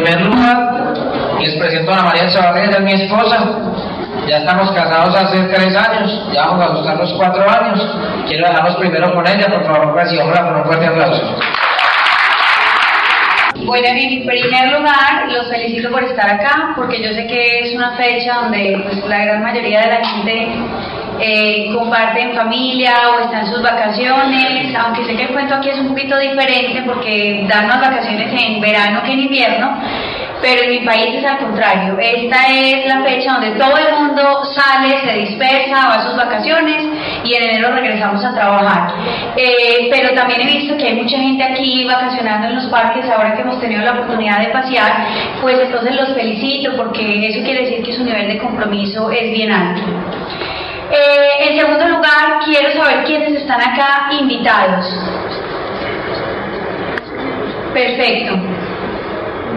primer lugar, les presento a Ana María Chavarría, ella es mi esposa. Ya estamos casados hace tres años, ya vamos a buscar los cuatro años. Quiero dejarlos primero con ella, por favor, recibámosla con un fuerte aplauso. Bueno, en primer lugar, los felicito por estar acá, porque yo sé que es una fecha donde pues, la gran mayoría de la gente eh, comparte en familia o está en sus vacaciones, aunque sé que el cuento aquí es un poquito diferente porque dan más vacaciones en verano que en invierno, pero en mi país es al contrario. Esta es la fecha donde todo el mundo sale, se dispersa, va a sus vacaciones y en enero regresamos a trabajar. Eh, pero también he visto que hay mucha gente aquí vacacionando en los parques ahora que hemos tenido la oportunidad de pasear, pues entonces los felicito porque eso quiere decir que su nivel de compromiso es bien alto. Eh, en segundo lugar, quiero saber quiénes están acá invitados. Perfecto.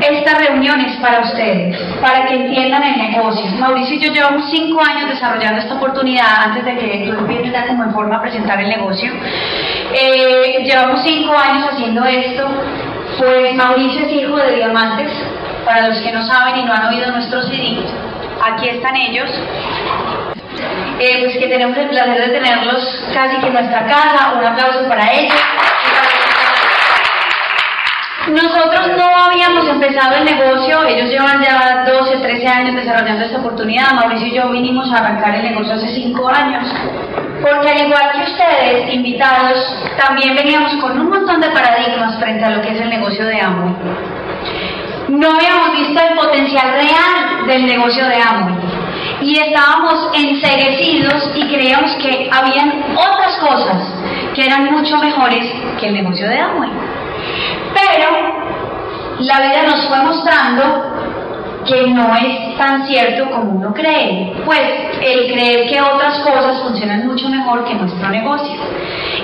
Esta reunión es para ustedes, para que entiendan el negocio. Mauricio y yo llevamos cinco años desarrollando esta oportunidad antes de que tú empieces como en forma a presentar el negocio. Eh, llevamos cinco años haciendo esto. Pues Mauricio es hijo de diamantes. Para los que no saben y no han oído nuestros CD, aquí están ellos. Eh, pues que tenemos el placer de tenerlos casi que en nuestra casa. Un aplauso para ellos. Nosotros no habíamos empezado el negocio, ellos llevan ya 12, 13 años desarrollando esta oportunidad, Mauricio y yo vinimos a arrancar el negocio hace 5 años, porque al igual que ustedes, invitados, también veníamos con un montón de paradigmas frente a lo que es el negocio de Amway. No habíamos visto el potencial real del negocio de Amway y estábamos enseguecidos y creíamos que habían otras cosas que eran mucho mejores que el negocio de Amway. Pero la vida nos fue mostrando que no es tan cierto como uno cree, pues el creer que otras cosas funcionan mucho mejor que nuestro negocio.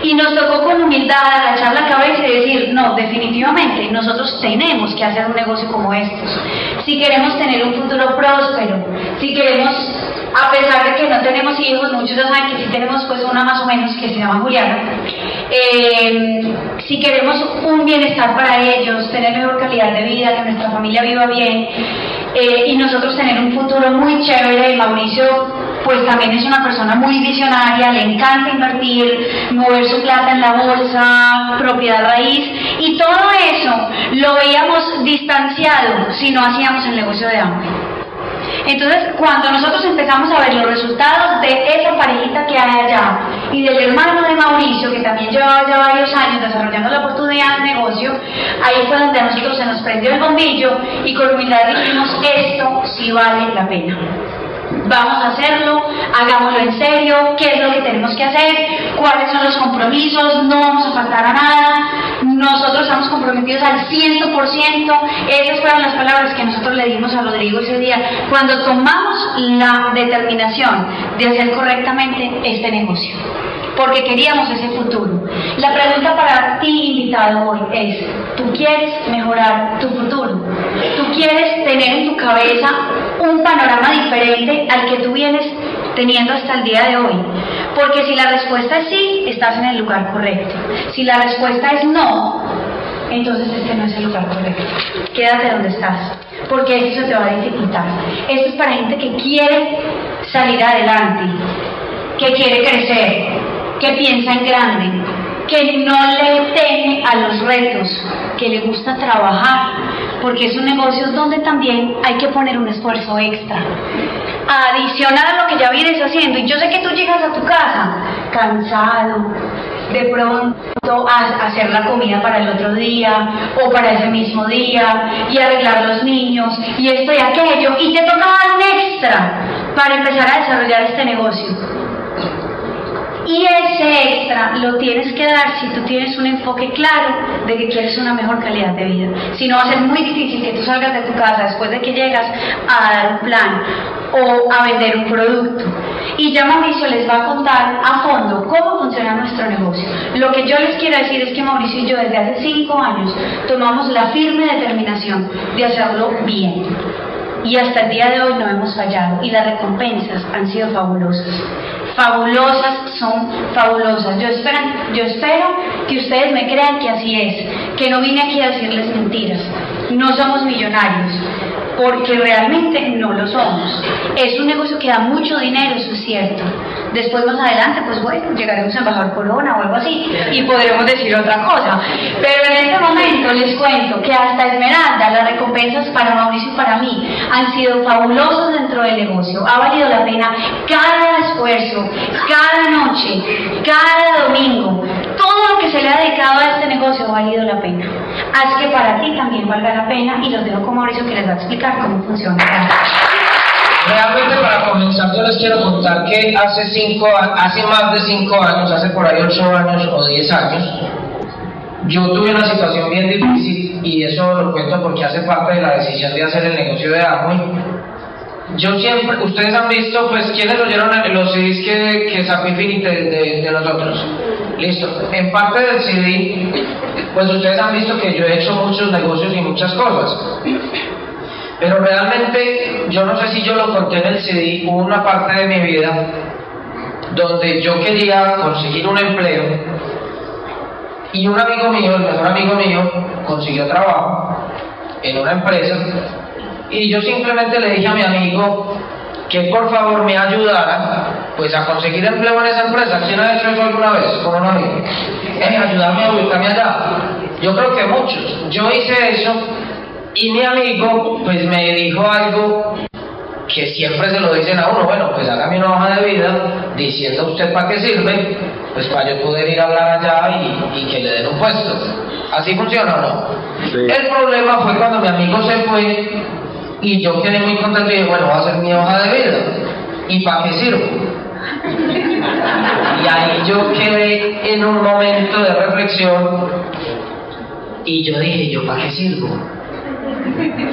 Y nos tocó con humildad agachar la cabeza y decir, no, definitivamente, nosotros tenemos que hacer un negocio como estos. Si queremos tener un futuro próspero, si queremos a pesar de que no tenemos hijos, muchos ya saben que sí tenemos pues una más o menos que se llama Juliana, eh, si queremos un bienestar para ellos, tener mejor calidad de vida, que nuestra familia viva bien eh, y nosotros tener un futuro muy chévere, Mauricio pues también es una persona muy visionaria, le encanta invertir, mover su plata en la bolsa, propiedad raíz, y todo eso lo veíamos distanciado si no hacíamos el negocio de hambre. Entonces, cuando nosotros empezamos a ver los resultados de esa parejita que hay allá y del hermano de Mauricio, que también llevaba ya varios años desarrollando la oportunidad de negocio, ahí fue donde a nosotros se nos prendió el bombillo y con humildad dijimos, esto sí vale la pena vamos a hacerlo, hagámoslo en serio, qué es lo que tenemos que hacer, cuáles son los compromisos, no vamos a faltar a nada, nosotros estamos comprometidos al 100%, esas fueron las palabras que nosotros le dimos a Rodrigo ese día, cuando tomamos la determinación de hacer correctamente este negocio porque queríamos ese futuro. La pregunta para ti, invitado hoy, es, ¿tú quieres mejorar tu futuro? ¿Tú quieres tener en tu cabeza un panorama diferente al que tú vienes teniendo hasta el día de hoy? Porque si la respuesta es sí, estás en el lugar correcto. Si la respuesta es no, entonces este no es el lugar correcto. Quédate donde estás, porque eso te va a dificultar. Esto es para gente que quiere salir adelante, que quiere crecer, que piensa en grande, que no le teme a los retos, que le gusta trabajar, porque es un negocio donde también hay que poner un esfuerzo extra. Adicional a lo que ya vienes haciendo, y yo sé que tú llegas a tu casa cansado, de pronto a hacer la comida para el otro día o para ese mismo día y arreglar los niños y esto y aquello y te toca dar un extra para empezar a desarrollar este negocio. Y ese extra lo tienes que dar si tú tienes un enfoque claro de que quieres una mejor calidad de vida. Si no, va a ser muy difícil que tú salgas de tu casa después de que llegas a dar un plan o a vender un producto. Y ya Mauricio les va a contar a fondo cómo funciona nuestro negocio. Lo que yo les quiero decir es que Mauricio y yo desde hace cinco años tomamos la firme determinación de hacerlo bien. Y hasta el día de hoy no hemos fallado y las recompensas han sido fabulosas. fabulosas son fabulosas. Yo espero, yo espero que ustedes me crean que así es, que no vine aquí a decirles mentiras. No somos millonarios, porque realmente no lo somos. Es un negocio que da mucho dinero, eso es cierto. Después más adelante, pues bueno, llegaremos a embajador Corona o algo así y podremos decir otra cosa. Pero en este momento les cuento que hasta Esmeralda, las recompensas para Mauricio y para mí han sido fabulosas dentro del negocio. Ha valido la pena cada esfuerzo, cada noche, cada domingo. Todo lo que se le ha dedicado a este negocio ha valido la pena. Haz que para ti también valga la pena y los dejo con Mauricio que les va a explicar cómo funciona. Realmente para comenzar yo les quiero contar que hace cinco, hace más de cinco años, hace por ahí ocho años o diez años, yo tuve una situación bien difícil y eso lo cuento porque hace parte de la decisión de hacer el negocio de Amway. Yo siempre, ustedes han visto, pues, ¿quiénes oyeron los CDs que, que sacó Infinity de, de nosotros? Listo. En parte del CD, pues ustedes han visto que yo he hecho muchos negocios y muchas cosas. Pero realmente, yo no sé si yo lo conté en el CD, hubo una parte de mi vida donde yo quería conseguir un empleo y un amigo mío, el mejor amigo mío, consiguió trabajo en una empresa y yo simplemente le dije a mi amigo que por favor me ayudara pues a conseguir empleo en esa empresa. ¿Quién ha hecho eso alguna vez con un amigo? Es ayudarme a ubicarme allá. Yo creo que muchos. Yo hice eso y mi amigo pues me dijo algo que siempre se lo dicen a uno, bueno, pues hágame una hoja de vida diciendo usted para qué sirve, pues para yo poder ir a hablar allá y, que le den un puesto. ¿Así funciona o no? El problema fue cuando mi amigo se fue y yo quedé muy contento y dije, bueno, va a ser mi hoja de vida. ¿Y para qué sirvo? Y ahí yo quedé en un momento de reflexión y yo dije, ¿yo para qué sirvo?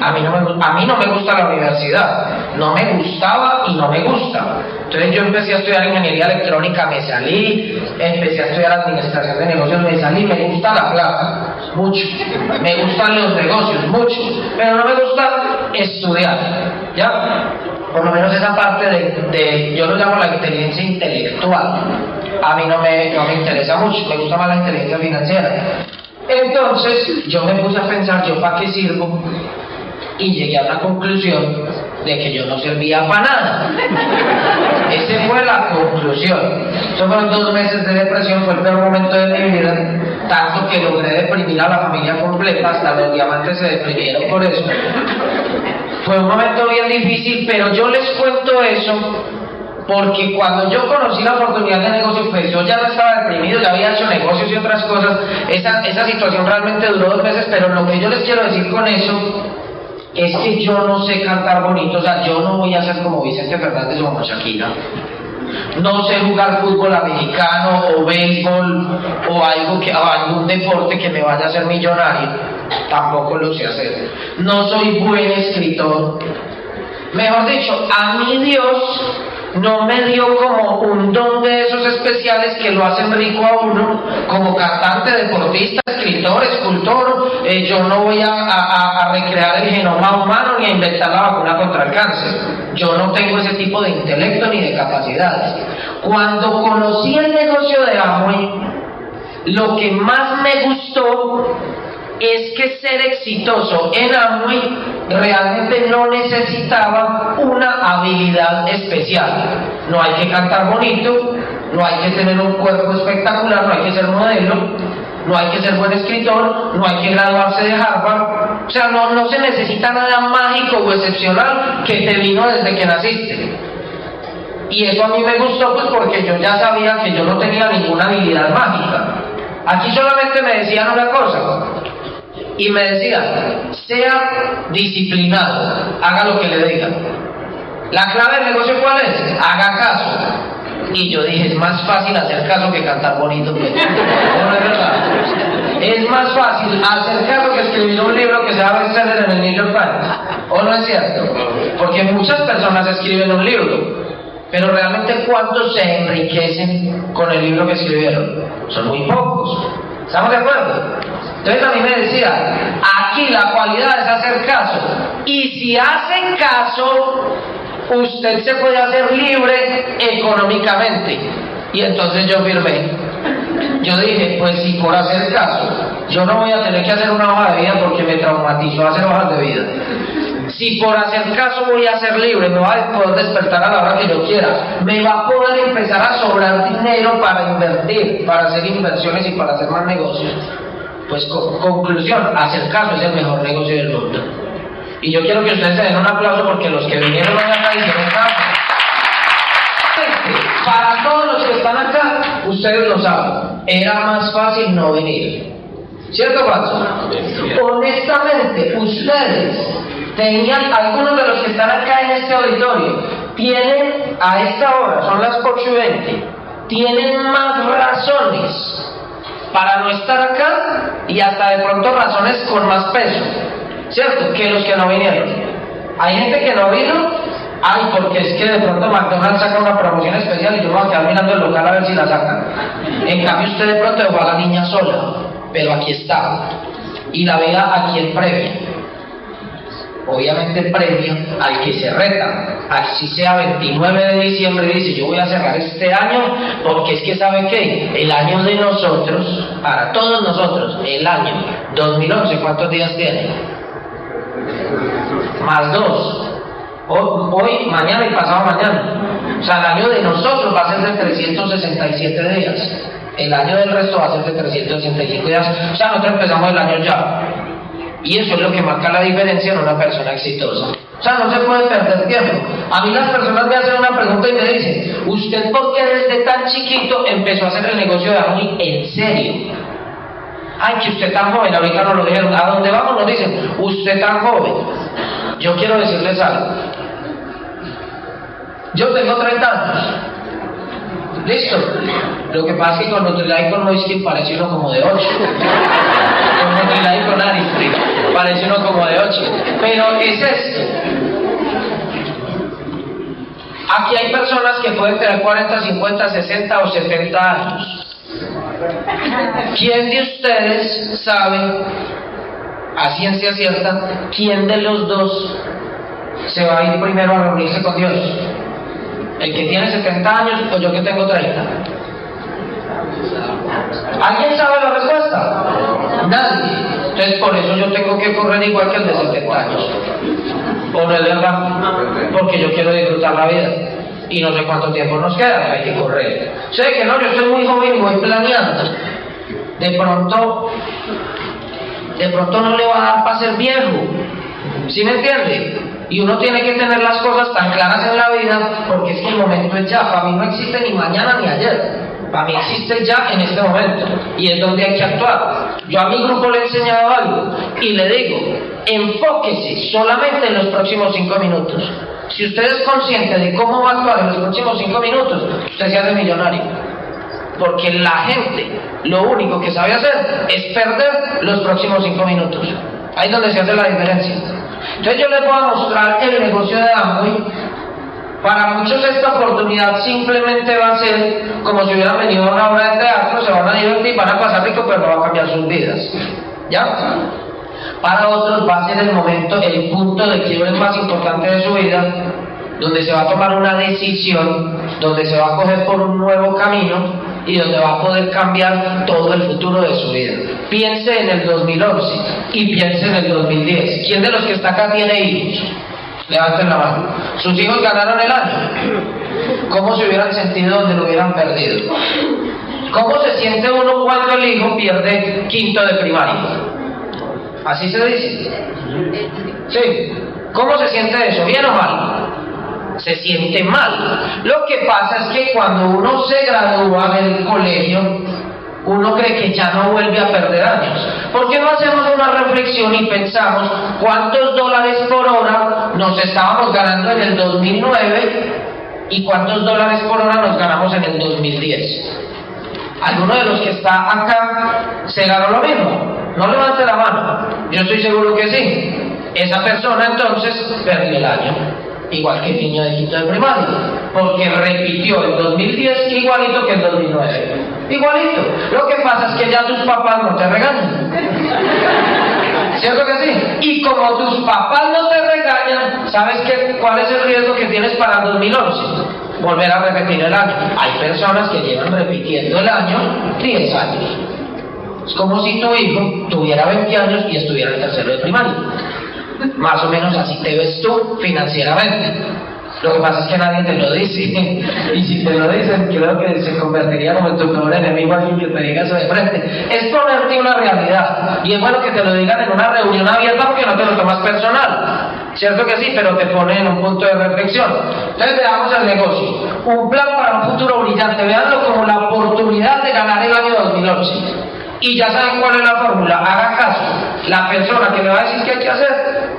A mí, no me, a mí no me gusta la universidad, no me gustaba y no me gusta. Entonces yo empecé a estudiar ingeniería electrónica, me salí, empecé a estudiar administración de negocios, me salí, me gusta la plata, mucho, me gustan los negocios, mucho, pero no me gusta estudiar, ¿ya? Por lo menos esa parte de, yo lo llamo la inteligencia intelectual, a mí no me, no me interesa mucho, me gusta más la inteligencia financiera. Entonces yo me puse a pensar, ¿yo para qué sirvo? Y llegué a la conclusión de que yo no servía para nada. Esa fue la conclusión. Eso fueron dos meses de depresión, fue el peor momento de mi vida, tanto que logré deprimir a la familia completa, hasta los diamantes se deprimieron por eso. Fue un momento bien difícil, pero yo les cuento eso porque cuando yo conocí la oportunidad de negocio, pues yo ya no estaba deprimido, ya había hecho negocios y otras cosas. Esa, esa situación realmente duró dos meses, pero lo que yo les quiero decir con eso es que yo no sé cantar bonito, o sea, yo no voy a ser como Vicente Fernández o como Shakira. No sé jugar fútbol americano o béisbol o algo que, o algún deporte que me vaya a hacer millonario. Tampoco lo sé hacer. No soy buen escritor. Mejor dicho, a mí Dios no me dio como un don de esos especiales que lo hacen rico a uno, como cantante, deportista, escritor, escultor. Eh, yo no voy a, recrear el genoma humano ni a inventar la vacuna contra el cáncer. Yo no tengo ese tipo de intelecto ni de capacidades. Cuando conocí el negocio de Amway, lo que más me gustó es que ser exitoso en Amway realmente no necesitaba una habilidad especial. No hay que cantar bonito, no hay que tener un cuerpo espectacular, no hay que ser modelo, no hay que ser buen escritor, no hay que graduarse de Harvard. O sea, no, no se necesita nada mágico o excepcional que te vino desde que naciste. Y eso a mí me gustó pues porque yo ya sabía que yo no tenía ninguna habilidad mágica. Aquí solamente me decían una cosa, y me decía, sea disciplinado, haga lo que le digan. La clave del negocio cuál es? Haga caso. Y yo dije, es más fácil hacer caso que cantar bonito. Pues. No, es verdad. Es más fácil hacer caso que escribir un libro que se va a vender en el New York Times. ¿O no es cierto? Porque muchas personas escriben un libro, pero realmente ¿cuántos se enriquecen con el libro que escribieron? Son muy pocos. ¿Estamos de acuerdo? Entonces a mí me decía, aquí la cualidad es hacer caso. Y si hacen caso, usted se puede hacer libre económicamente. Y entonces yo firmé. Yo dije, pues si por hacer caso, yo no voy a tener que hacer una hoja de vida porque me traumatizó hacer hojas de vida. Si por hacer caso voy a ser libre, me va a poder despertar a la hora que yo quiera, me va a poder empezar a sobrar dinero para invertir, para hacer inversiones y para hacer más negocios. Pues conclusión, hacer caso es el mejor negocio del mundo. Y yo quiero que ustedes se den un aplauso porque los que vinieron hoy acá hicieron caso. Para todos los que están acá, ustedes lo saben, era más fácil no venir. ¿Cierto, Pacho? Honestamente, ustedes tenían, algunos de los que están acá en este auditorio, tienen a esta hora, son las 8 y 20, tienen más razones para no estar acá y hasta de pronto razones con más peso, ¿cierto? Que los que no vinieron. Hay gente que no vino, ay, porque es que de pronto McDonald's saca una promoción especial y yo voy a quedar mirando el local a ver si la sacan. En cambio usted de pronto dejó a la niña sola, pero aquí está. Y la vea aquí en previo obviamente premio al que se reta, así sea 29 de diciembre, dice yo voy a cerrar este año porque es que sabe qué, el año de nosotros, para todos nosotros, el año 2011, ¿cuántos días tiene? Más dos. Hoy, mañana y pasado mañana. O sea, el año de nosotros va a ser de 367 días. El año del resto va a ser de 365 días. O sea, nosotros empezamos el año ya. Y eso es lo que marca la diferencia en una persona exitosa. O sea, no se puede perder tiempo. A mí las personas me hacen una pregunta y me dicen, ¿usted por qué desde tan chiquito empezó a hacer el negocio de Amway en serio? Ay, que usted tan joven, ahorita nos lo dijeron. ¿A dónde vamos? Nos dicen, usted tan joven. Yo quiero decirles algo. Yo tengo 30 años. Listo. Lo que pasa es que con Nutrilite con Moisky parece uno como de 8. Con Nutrilite con Aristri parece uno como de 8. Pero es esto. Aquí hay personas que pueden tener 40, 50, 60 o 70 años. ¿Quién de ustedes sabe, a ciencia cierta, quién de los dos se va a ir primero a reunirse con Dios? ¿El que tiene 70 años o yo que tengo 30? ¿Alguien sabe la respuesta? Nadie. Entonces por eso yo tengo que correr igual que el de 70 años. Por el verdad, porque yo quiero disfrutar la vida. Y no sé cuánto tiempo nos queda, hay que correr. Sé que no, yo estoy muy joven voy planeando. De pronto, de pronto no le va a dar para ser viejo. ¿Sí me entiende? Y uno tiene que tener las cosas tan claras en la vida porque es que el momento es ya. Para mí no existe ni mañana ni ayer. Para mí existe ya en este momento y es donde hay que actuar. Yo a mi grupo le he enseñado algo y le digo, enfóquese solamente en los próximos cinco minutos. Si usted es consciente de cómo va a actuar en los próximos cinco minutos, usted se hace millonario. Porque la gente lo único que sabe hacer es perder los próximos cinco minutos. Ahí es donde se hace la diferencia. Entonces yo les voy a mostrar el negocio de Amway. Para muchos esta oportunidad simplemente va a ser como si hubieran venido a una obra de teatro, se van a divertir, van a pasar rico, pero no va a cambiar sus vidas. ¿Ya? Para otros va a ser el momento, el punto de quiebre más importante de su vida, donde se va a tomar una decisión, donde se va a coger por un nuevo camino y donde va a poder cambiar todo el futuro de su vida. Piense en el 2011 y piense en el 2010. ¿Quién de los que está acá tiene hijos? Levanten la mano. ¿Sus hijos ganaron el año? ¿Cómo se hubieran sentido donde lo hubieran perdido? ¿Cómo se siente uno cuando el hijo pierde quinto de primaria? ¿Así se dice? Sí. ¿Cómo se siente eso? ¿Bien o mal? Se siente mal. Lo que pasa es que cuando uno se gradúa del colegio, uno cree que ya no vuelve a perder años. ¿Por qué no hacemos una reflexión y pensamos cuántos dólares por hora nos estábamos ganando en el 2009 y cuántos dólares por hora nos ganamos en el 2010? ¿Alguno de los que está acá se ganó lo mismo? No levante la mano. Yo estoy seguro que sí. Esa persona entonces perdió el año igual que el niño de quinto de primaria, porque repitió el 2010 igualito que el 2009. Igualito. Lo que pasa es que ya tus papás no te regañan. ¿Cierto que sí? Y como tus papás no te regañan, ¿sabes qué, ¿cuál es el riesgo que tienes para el 2011? Volver a repetir el año. Hay personas que llevan repitiendo el año 10 años. Es como si tu hijo tuviera 20 años y estuviera en tercero de primaria. Más o menos así te ves tú financieramente. Lo que pasa es que nadie te lo dice. Y si te lo dicen, creo que se convertiría como en tu peor enemigo alguien que te diga eso de frente. Es ponerte una realidad. Y es bueno que te lo digan en una reunión abierta porque no te lo tomas personal. Cierto que sí, pero te pone en un punto de reflexión. Entonces veamos el negocio. Un plan para un futuro brillante. Veanlo como la oportunidad de ganar el año 2011. Y ya saben cuál es la fórmula. Haga caso. La persona que le va a decir qué hay que hacer,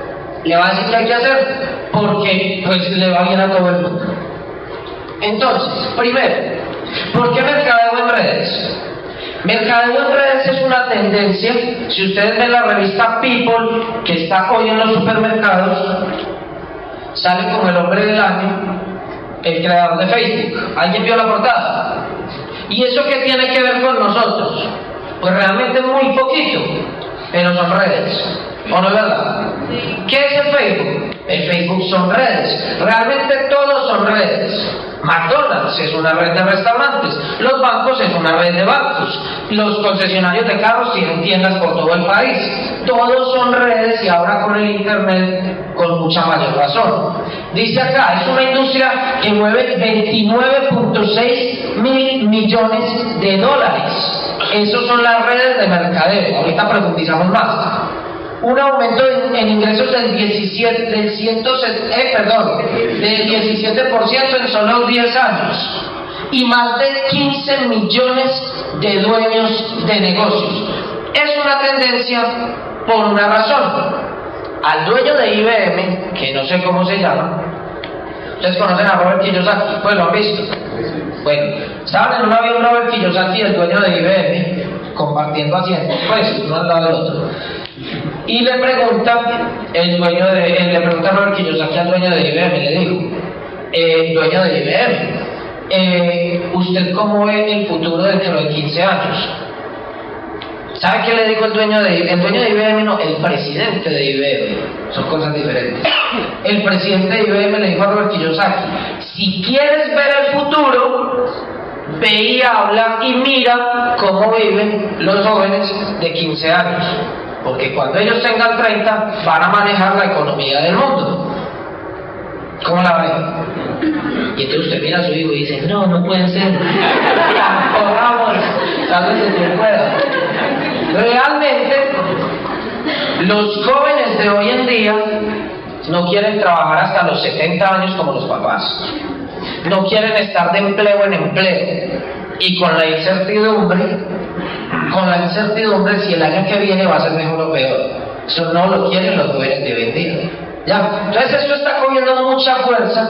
le va a decir qué hay que hacer porque pues le va bien a todo el mundo. Entonces, primero, ¿por qué mercadeo en redes? Mercadeo en redes es una tendencia, si ustedes ven la revista People, que está hoy en los supermercados, sale como el hombre del año, el creador de Facebook. ¿Alguien vio la portada? ¿Y eso qué tiene que ver con nosotros? Pues realmente muy poquito, pero son redes. ¿O no es verdad? ¿Qué es el Facebook? El Facebook son redes. Realmente todos son redes. McDonald's es una red de restaurantes, los bancos es una red de bancos, los concesionarios de carros tienen tiendas por todo el país. Todos son redes y ahora con el Internet con mucha mayor razón. Dice acá, es una industria que mueve 29.6 mil millones de dólares. Esas son las redes de mercadeo. Ahorita profundizamos más un aumento en, ingresos del 17, del, 100, eh, perdón, del 17% en solo 10 años y más de 15 millones de dueños de negocios. Es una tendencia por una razón. Al dueño de IBM, que no sé cómo se llama, ustedes conocen a Robert Kiyosaki, pues lo han visto. Bueno, estaban en un avión Robert Kiyosaki, el dueño de IBM, compartiendo asientos, pues uno al lado del otro. Y le pregunta el dueño de, eh, le pregunta a Robert Kiyosaki al dueño de IBM, le dijo, eh, dueño de IBM, eh, ¿usted cómo ve el futuro dentro de 15 años? ¿Sabe qué le dijo el dueño de IBM? El dueño de IBM no, el presidente de IBM. Son cosas diferentes. El presidente de IBM le dijo a Robert Kiyosaki, si quieres ver el futuro, ve y habla y mira cómo viven los jóvenes de 15 años. Porque cuando ellos tengan 30 van a manejar la economía del mundo. ¿Cómo la ven? Y entonces usted mira a su hijo y dice, no, no puede ser. Corramos, tal vez se pueda. Realmente, los jóvenes de hoy en día no quieren trabajar hasta los 70 años como los papás. No quieren estar de empleo en empleo. Y con la incertidumbre con la incertidumbre si el año que viene va a ser mejor o peor. Eso no lo quieren los jóvenes de hoy ¿Ya? Entonces esto está cogiendo mucha fuerza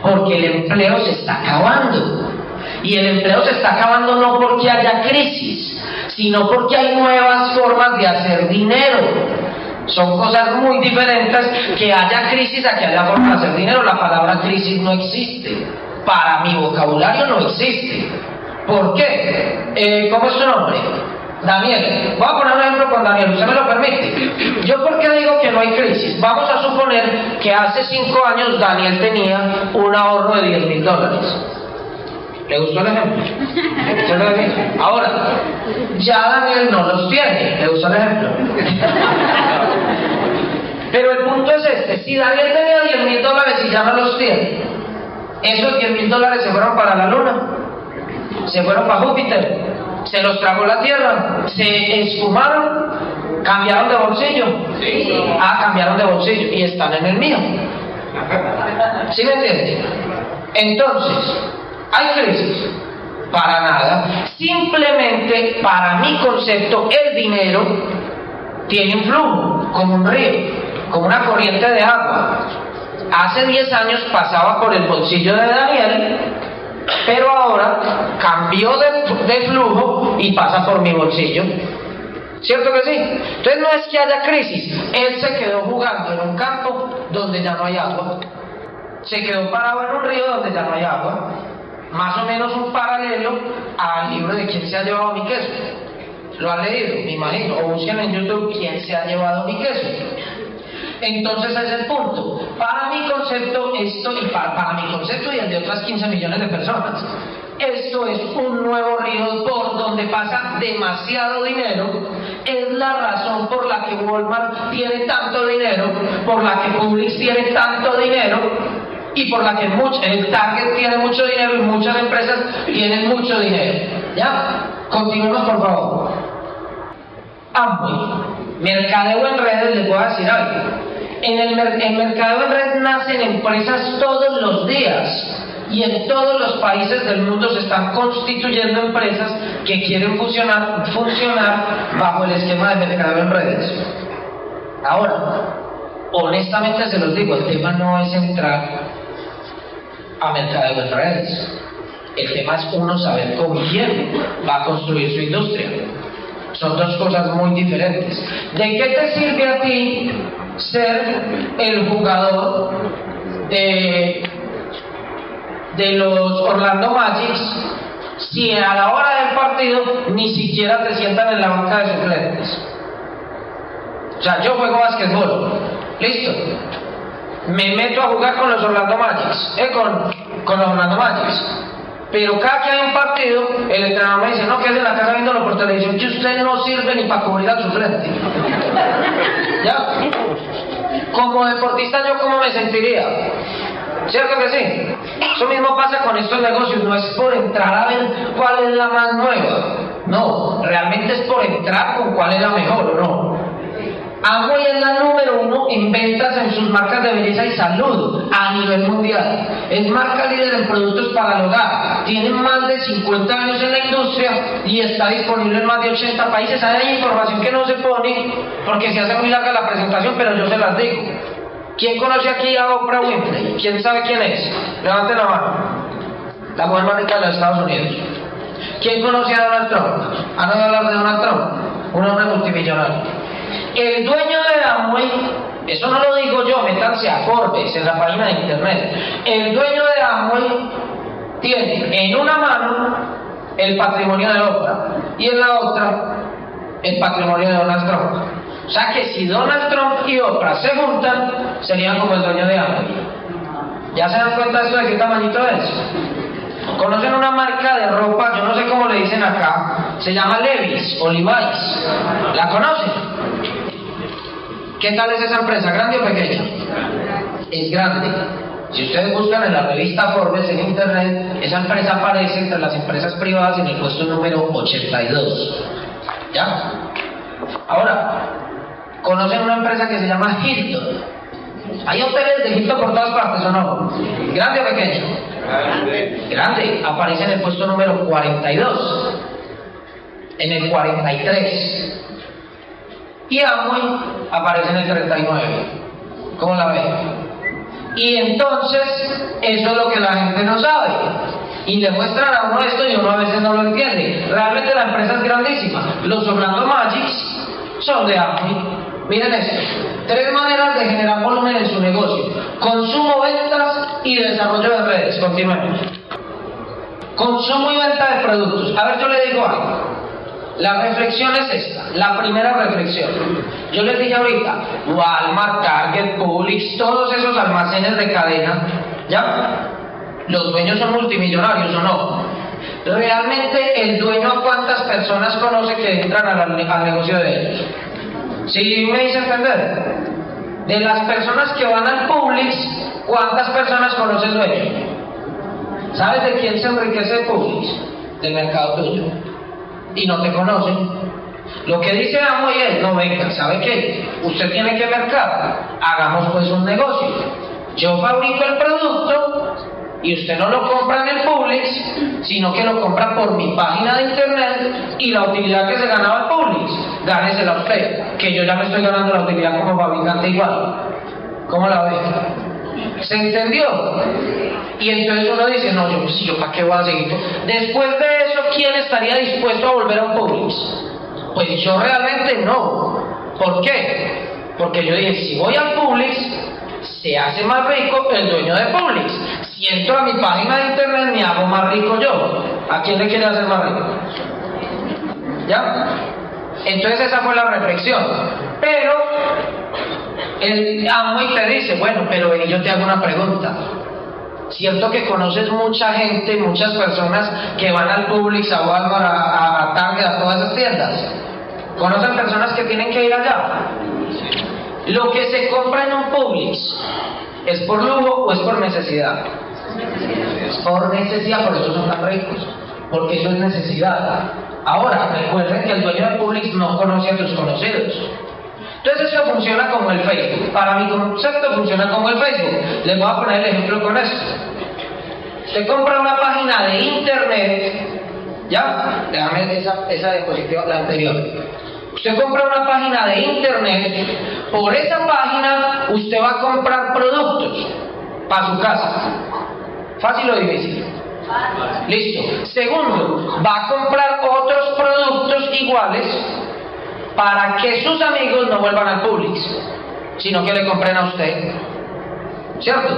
porque el empleo se está acabando. Y el empleo se está acabando no porque haya crisis, sino porque hay nuevas formas de hacer dinero. Son cosas muy diferentes que haya crisis a que haya forma de hacer dinero. La palabra crisis no existe. Para mi vocabulario no existe. ¿Por qué? Eh, ¿Cómo es su nombre? Daniel. Voy a poner un ejemplo con Daniel, ¿usted me lo permite? ¿Yo por qué digo que no hay crisis? Vamos a suponer que hace cinco años Daniel tenía un ahorro de 10 mil dólares. ¿Le gustó el ejemplo? Ahora, ya Daniel no los tiene. ¿Le gustó el ejemplo? Pero el punto es este, si Daniel tenía 10 mil dólares y ya no los tiene, esos 10 mil dólares se fueron para la luna se fueron para Júpiter, se los tragó la Tierra, se esfumaron, cambiaron de bolsillo. Ah, cambiaron de bolsillo y están en el mío. ¿Sí me entienden? Entonces, ¿hay crisis? Para nada. Simplemente, para mi concepto, el dinero tiene un flujo, como un río, como una corriente de agua. Hace 10 años pasaba por el bolsillo de Daniel pero ahora cambió de, flujo y pasa por mi bolsillo. ¿Cierto que sí? Entonces no es que haya crisis, él se quedó jugando en un campo donde ya no hay agua. Se quedó parado en un río donde ya no hay agua. Más o menos un paralelo al libro de quién se ha llevado mi queso. Lo han leído, me imagino. O busquen en YouTube quién se ha llevado mi queso. Entonces ese es el punto. Para mi concepto, esto, y para, para mi concepto y el de otras 15 millones de personas, esto es un nuevo río por donde pasa demasiado dinero. Es la razón por la que Walmart tiene tanto dinero, por la que Publix tiene tanto dinero y por la que el Target tiene mucho dinero y muchas empresas tienen mucho dinero. ¿Ya? Continuemos por favor. Amway. Mercadeo en redes, les voy a decir algo. En el, en mercadeo en redes nacen empresas todos los días y en todos los países del mundo se están constituyendo empresas que quieren funcionar, funcionar bajo el esquema de mercado en redes. Ahora, honestamente se los digo, el tema no es entrar a mercado en redes. El tema es uno saber con quién va a construir su industria. Son dos cosas muy diferentes. ¿De qué te sirve a ti ser el jugador de los Orlando Magic si a la hora del partido ni siquiera te sientan en la banca de suplentes. O sea, yo juego básquetbol, listo. Me meto a jugar con los Orlando Magic, eh, con, con los Orlando Magic. Pero cada que hay un partido, el entrenador me dice, no, que es de la casa viéndolo por televisión, que usted no sirve ni para cubrir al suplente. ¿Ya? Como deportista, ¿yo cómo me sentiría? ¿Cierto que sí? Eso mismo pasa con estos negocios, no es por entrar a ver cuál es la más nueva, no, realmente es por entrar con cuál es la mejor, ¿no? Amway es la número uno en ventas en sus marcas de belleza y salud a nivel mundial. Es marca líder en productos para el hogar. Tiene más de 50 años en la industria y está disponible en más de 80 países. Hay información que no se pone porque se hace muy larga la presentación, pero yo se las digo. ¿Quién conoce aquí a Oprah Winfrey? ¿Quién sabe quién es? Levanten la mano. La mujer más rica de los Estados Unidos. ¿Quién conoce a Donald Trump? ¿Han oído hablar de Donald Trump? Un hombre multimillonario. El dueño de Amway, eso no lo digo yo, métanse a Forbes, en la página de internet. El dueño de Amway tiene en una mano el patrimonio de Oprah y en la otra el patrimonio de Donald Trump. O sea que si Donald Trump y Oprah se juntan, serían como el dueño de Amway. ¿Ya se dan cuenta de esto de qué tamañito es? ¿Conocen una marca de ropa? Yo no sé cómo le dicen acá. Se llama Levi's o Levi's. ¿La conocen? ¿Qué tal es esa empresa? ¿Grande o pequeña? Es grande. Si ustedes buscan en la revista Forbes en internet, esa empresa aparece entre las empresas privadas en el puesto número 82. ¿Ya? Ahora, ¿Conocen una empresa que se llama Hilton? ¿Hay hoteles de Hilton por todas partes o no? ¿Grande o pequeño? Grande. Grande. Aparece en el puesto número 42. En el 43. Y Amway aparece en el 39. ¿Cómo la ven? Y entonces, eso es lo que la gente no sabe. Y le muestran a uno esto y uno a veces no lo entiende. Realmente la empresa es grandísima. Los Orlando Magics son de Amway. Miren esto. Tres maneras de generar volumen en su negocio. Consumo, ventas y desarrollo de redes. Continuemos. Consumo y venta de productos. A ver, yo le digo algo. La reflexión es esta. La primera reflexión. Yo les dije ahorita, Walmart, Target, Publix, todos esos almacenes de cadena, ¿ya? Los dueños son multimillonarios o no. Realmente el dueño cuántas personas conoce que entran al, al negocio de ellos. ¿Sí me hice entender? De las personas que van al Publix, ¿cuántas personas conoce el dueño? ¿Sabes de quién se enriquece el Publix? Del mercado tuyo. Y no te conocen. Lo que dice Amway es, no venga, ¿sabe qué? Usted tiene que mercar, hagamos pues un negocio. Yo fabrico el producto y usted no lo compra en el Publix, sino que lo compra por mi página de internet y la utilidad que se ganaba el Publix, gánesela usted, que yo ya me estoy ganando la utilidad como fabricante igual. ¿Cómo la ve? ¿Se entendió? Y entonces uno dice, no, yo, pues, yo para qué voy a seguir. Después de eso, ¿quién estaría dispuesto a volver a Publix? Pues yo realmente no. ¿Por qué? Porque yo dije, si voy al Publix, se hace más rico el dueño de Publix. Si entro a mi página de internet, me hago más rico yo. ¿A quién le quiere hacer más rico? ¿Ya? Entonces esa fue la reflexión. Pero El amo y te dice, bueno, pero yo te hago una pregunta. Cierto que conoces mucha gente, muchas personas que van al Publix, a Walmart, a, a Target, a todas esas tiendas. ¿Conocen personas que tienen que ir allá? Lo que se compra en un Publix, ¿es por lujo o es por necesidad? Es por necesidad, por eso son tan ricos, porque eso es necesidad. Ahora, recuerden que el dueño del Publix no conoce a sus conocidos. Entonces eso funciona como el Facebook. Para mi concepto funciona como el Facebook. Les voy a poner el ejemplo con esto. Usted compra una página de internet, ¿ya? Déjame esa, esa diapositiva, la anterior. Usted compra una página de internet, por esa página usted va a comprar productos para su casa. ¿Fácil o difícil? Listo. Segundo, va a comprar otros productos iguales para que sus amigos no vuelvan al Publix, sino que le compren a usted. ¿Cierto?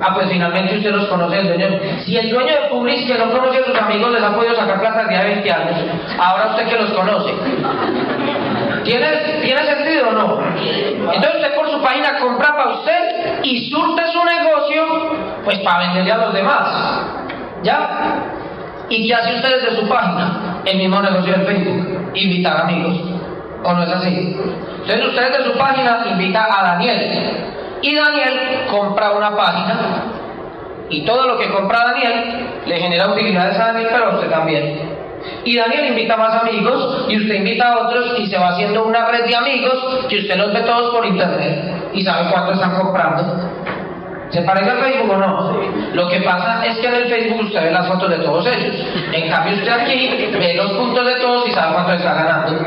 Ah, pues finalmente usted los conoce el dueño. Si el dueño de Publix que no conoce a sus amigos les ha podido sacar plata de 20 años, ahora usted que los conoce. ¿Tiene, ¿Tiene sentido o no? Entonces usted por su página compra para usted y surte su negocio, pues para venderle a los demás. ¿Ya? ¿Y qué hace usted desde su página? El mismo negocio del Facebook, invitar amigos. ¿O no es así? Entonces usted desde su página invita a Daniel. Y Daniel compra una página y todo lo que compra Daniel le genera utilidades a Daniel, pero a usted también. Y Daniel invita a más amigos y usted invita a otros y se va haciendo una red de amigos que usted los ve todos por internet y sabe cuánto están comprando. ¿Se parece al Facebook o no? Lo que pasa es que en el Facebook usted ve las fotos de todos ellos. En cambio usted aquí ve los puntos de todos y sabe cuánto está ganando.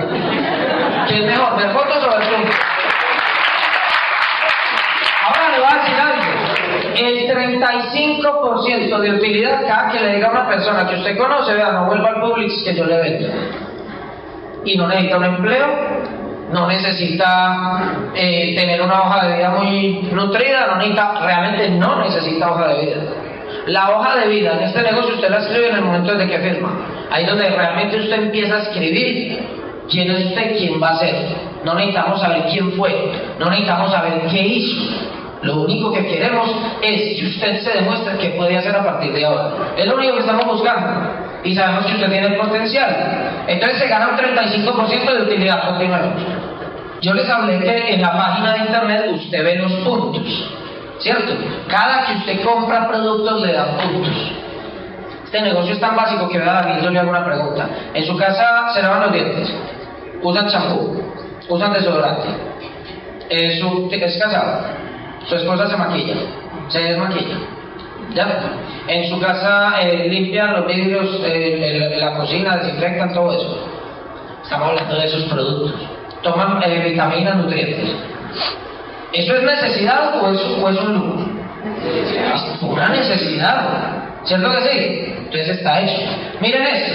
¿Qué es mejor, ver fotos o ver puntos? Ahora le voy a decir algo. El 35% de utilidad cada que le diga a una persona que usted conoce, vea, no vuelva al Publix que yo le vendo. Y no necesita un empleo, no necesita eh, tener una hoja de vida muy nutrida, no necesita, realmente no necesita hoja de vida. La hoja de vida en este negocio usted la escribe en el momento de que firma. Ahí donde realmente usted empieza a escribir quién es usted, quién va a ser. No necesitamos saber quién fue, no necesitamos saber qué hizo. Lo único que queremos es que usted se demuestre qué puede hacer a partir de ahora. Es lo único que estamos buscando. Y sabemos que usted tiene el potencial. Entonces se gana un 35% de utilidad. Continuemos. Yo les hablé que en la página de internet usted ve los puntos. ¿Cierto? Cada que usted compra productos le dan puntos. Este negocio es tan básico que vea David, yo le hago una pregunta. En su casa se lavan los dientes, usan champú, usan desodorante. Eh, es casado, su esposa se maquilla, se desmaquilla. ¿Ya? En su casa eh, limpian los vidrios, eh, la cocina, desinfectan todo eso. Estamos hablando de esos productos. Toman eh, vitaminas, nutrientes. ¿Eso es necesidad o es, o es un lujo? Es una necesidad. ¿Cierto que sí? Entonces está hecho. Miren esto.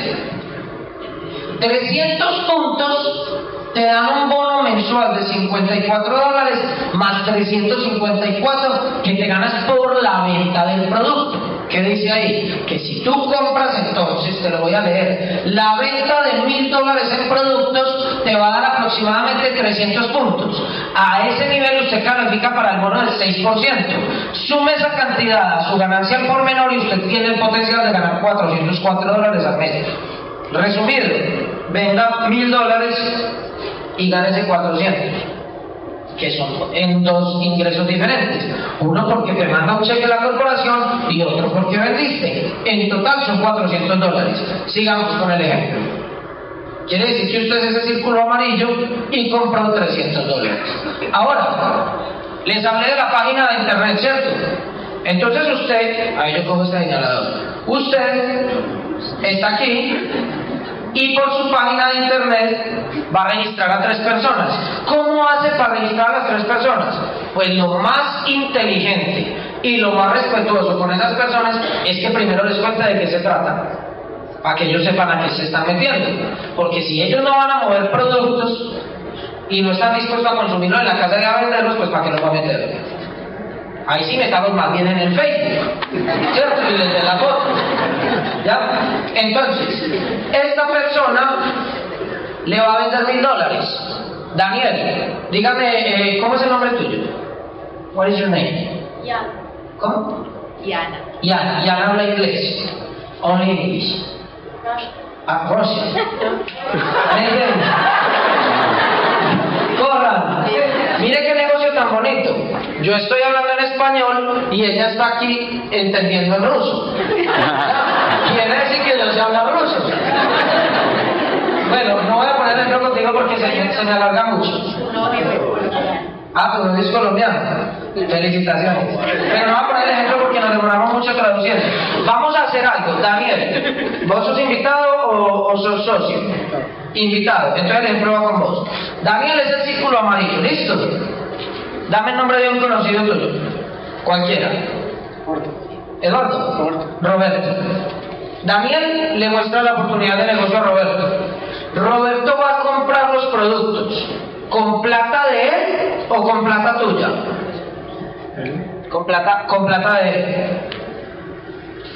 300 puntos te dan un bono mensual de 54 dólares más 354 que te ganas por la venta del producto. ¿Qué dice ahí? Que si tú compras entonces, te lo voy a leer, la venta de mil dólares en productos te va a dar aproximadamente 300 puntos. A ese nivel usted califica para el bono del 6%. Sume esa cantidad a su ganancia por menor y usted tiene el potencial de ganar 404 dólares al mes. Resumido, venda mil dólares y gánese 400, que son en dos ingresos diferentes. Uno porque te manda un cheque a la corporación y otro porque vendiste. En total son 400 dólares. Sigamos con el ejemplo. Quiere decir que usted es ese círculo amarillo y compró 300 dólares. Ahora, les hablé de la página de internet, ¿cierto? Entonces usted, ahí yo cojo este señalador, usted está aquí y por su página de internet va a registrar a tres personas. ¿Cómo hace para registrar a las tres personas? Pues lo más inteligente y lo más respetuoso con esas personas es que primero les cuenta de qué se trata, para que ellos sepan a qué se están metiendo. Porque si ellos no van a mover productos y no están dispuestos a consumirlo en la casa y a venderlos, pues para qué los va a meter. Ahí sí metamos más bien en el Facebook, ¿cierto? Y desde la foto. ¿Ya? Entonces, esta persona le va a vender mil dólares. Daniel, dígame, eh, ¿cómo es el nombre tuyo? What is your name? Yana. ¿Cómo? Yana. Yana. Yana habla inglés. Only English. Ah, Russian. Entiende. Corran. Mire qué negocio tan bonito. Yo estoy hablando en español y ella está aquí entendiendo en ruso. Quiere decir que yo sé hablar ruso. Bueno, no voy a poner ejemplo contigo porque se, se me alarga mucho. Ah, tu novio es colombiano. Felicitaciones. Pero no voy a poner ejemplo porque nos demoramos mucho traduciendo. Vamos a hacer algo. Daniel, ¿vos sos invitado o, o sos socio? Invitado. Entonces el ejemplo va con vos. Daniel es el círculo amarillo. ¿Listo? Dame el nombre de un conocido tuyo. Cualquiera. Eduardo. Roberto. Daniel le muestra la oportunidad de negocio a Roberto. Roberto va a comprar los productos. ¿Con plata de él o con plata tuya? Con plata, con plata de él.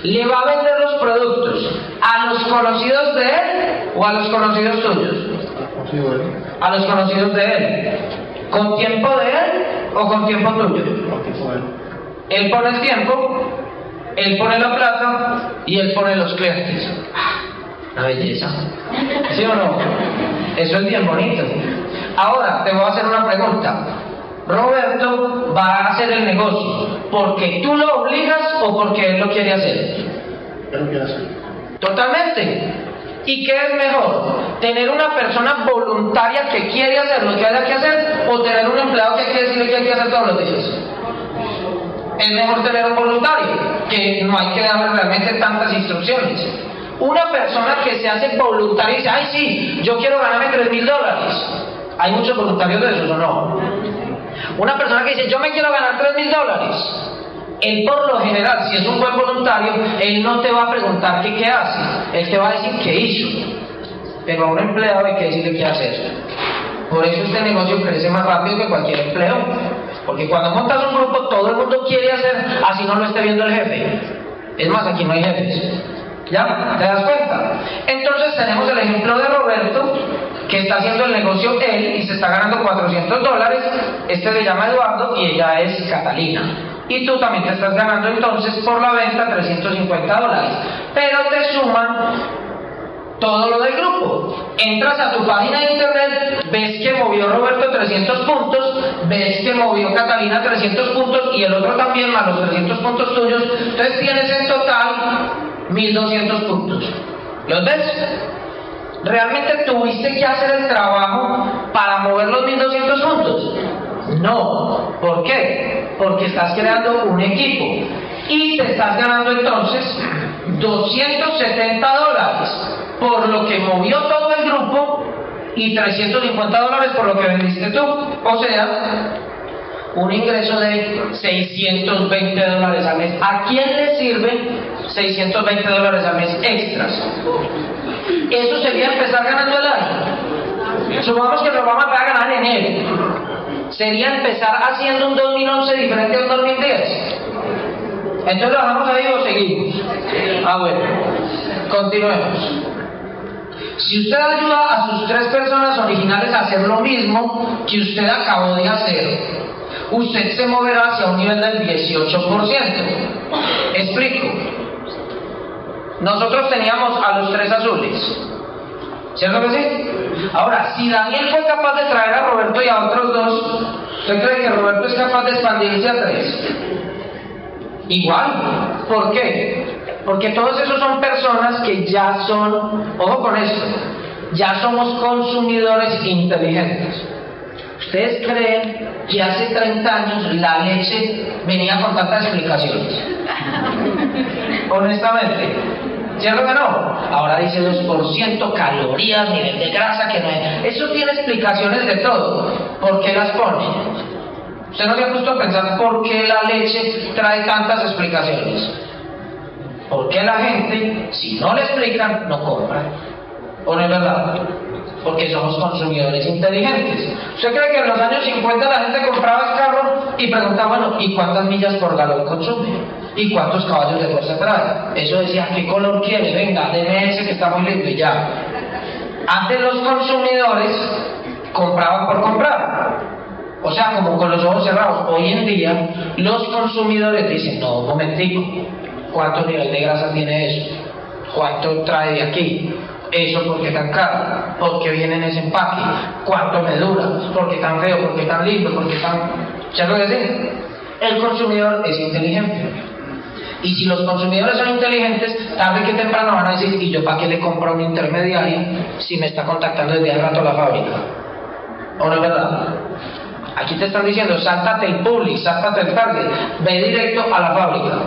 Le va a vender los productos a los conocidos de él o a los conocidos tuyos. A los conocidos de él. ¿Con tiempo de él o con tiempo tuyo? Él pone el tiempo, él pone la plata y él pone los clientes. Ah, Una belleza. ¿Sí o no? Eso es bien bonito. Ahora, te voy a hacer una pregunta. Roberto va a hacer el negocio porque tú lo obligas o porque él lo quiere hacer. Totalmente. ¿Y qué es mejor? ¿Tener una persona voluntaria que quiere hacer lo que haya que hacer o tener un empleado que quiere decirle que hay que hacer todos los días? Es mejor tener un voluntario, que no hay que darle realmente tantas instrucciones. Una persona que se hace voluntaria y dice, ay sí, yo quiero ganarme 3 mil dólares. ¿Hay muchos voluntarios de esos o no? Una persona que dice, yo me quiero ganar 3 mil dólares. Él por lo general, si es un buen voluntario, él no te va a preguntar qué, hace. Él te va a decir qué hizo. Pero a un empleado hay que decirle qué hacer. Por eso este negocio crece más rápido que cualquier empleo. Porque cuando montas un grupo, todo el mundo quiere hacer, así no lo esté viendo el jefe. Es más, aquí no hay jefes. ¿Ya? ¿Te das cuenta? Entonces tenemos el ejemplo de Roberto, que está haciendo el negocio él y se está ganando 400 dólares. Este se llama Eduardo y ella es Catalina. Y tú también te estás ganando entonces por la venta 350 dólares. Pero te suman todo lo del grupo. Entras a tu página de internet, ves que movió Roberto 300 puntos, ves que movió Catalina 300 puntos y el otro también más los 300 puntos tuyos. Entonces tienes en total 1200 puntos. ¿Los ves? ¿Realmente tuviste que hacer el trabajo para mover los 1200 puntos? No. ¿Por qué? Porque estás creando un equipo y te estás ganando entonces 270 dólares por lo que movió todo el grupo y 350 dólares por lo que vendiste tú. O sea, un ingreso de 620 dólares al mes. ¿A quién le sirve 620 dólares al mes extras? Eso sería empezar ganando el año. Supongamos que nos vamos a ganar en enero. Sería empezar haciendo un 2011 diferente a un 2010. Entonces lo dejamos ahí o seguimos. Ah, bueno. Continuemos. Si usted ayuda a sus tres personas originales a hacer lo mismo que usted acabó de hacer, usted se moverá hacia un nivel del 18%. Explico. Nosotros teníamos a los tres azules. ¿Cierto que sí? Ahora, si Daniel fue capaz de traer a Roberto y a otros dos, ¿usted cree que Roberto es capaz de expandirse a tres? Igual. ¿Por qué? Porque todos esos son personas que ya son, ojo con esto, ya somos consumidores inteligentes. ¿Ustedes creen que hace 30 años la leche venía con tantas explicaciones? Honestamente. ¿Cierto que no? Ahora dice 2% calorías, nivel de grasa, que no es. Eso tiene explicaciones de todo. ¿Por qué las pone? ¿Usted no se ha puesto a pensar por qué la leche trae tantas explicaciones? ¿Por qué la gente, si no le explican, no compra? ¿O no es verdad? Porque somos consumidores inteligentes. ¿Usted cree que en los años 50 la gente compraba el carro y preguntaba, bueno, ¿y cuántas millas por galón consume? ¿Y cuántos caballos de fuerza trae? Eso decía, ¿qué color quiere? Venga, deme ese que está muy lindo y ya. Antes los consumidores compraban por comprar. O sea, como con los ojos cerrados. Hoy en día los consumidores dicen, no, un momentico, ¿cuánto nivel de grasa tiene eso? ¿Cuánto trae de aquí? Eso porque tan caro, porque viene en ese empaque, cuánto me dura, porque tan feo, porque tan lindo, porque tan... ¿Ya lo decir? El consumidor es inteligente. Y si los consumidores son inteligentes, tarde que temprano van a decir, ¿y yo para qué le compro a un intermediario si me está contactando desde hace rato la fábrica? ¿O no es verdad? Aquí te están diciendo, sáltate el public, sáltate el target, ve directo a la fábrica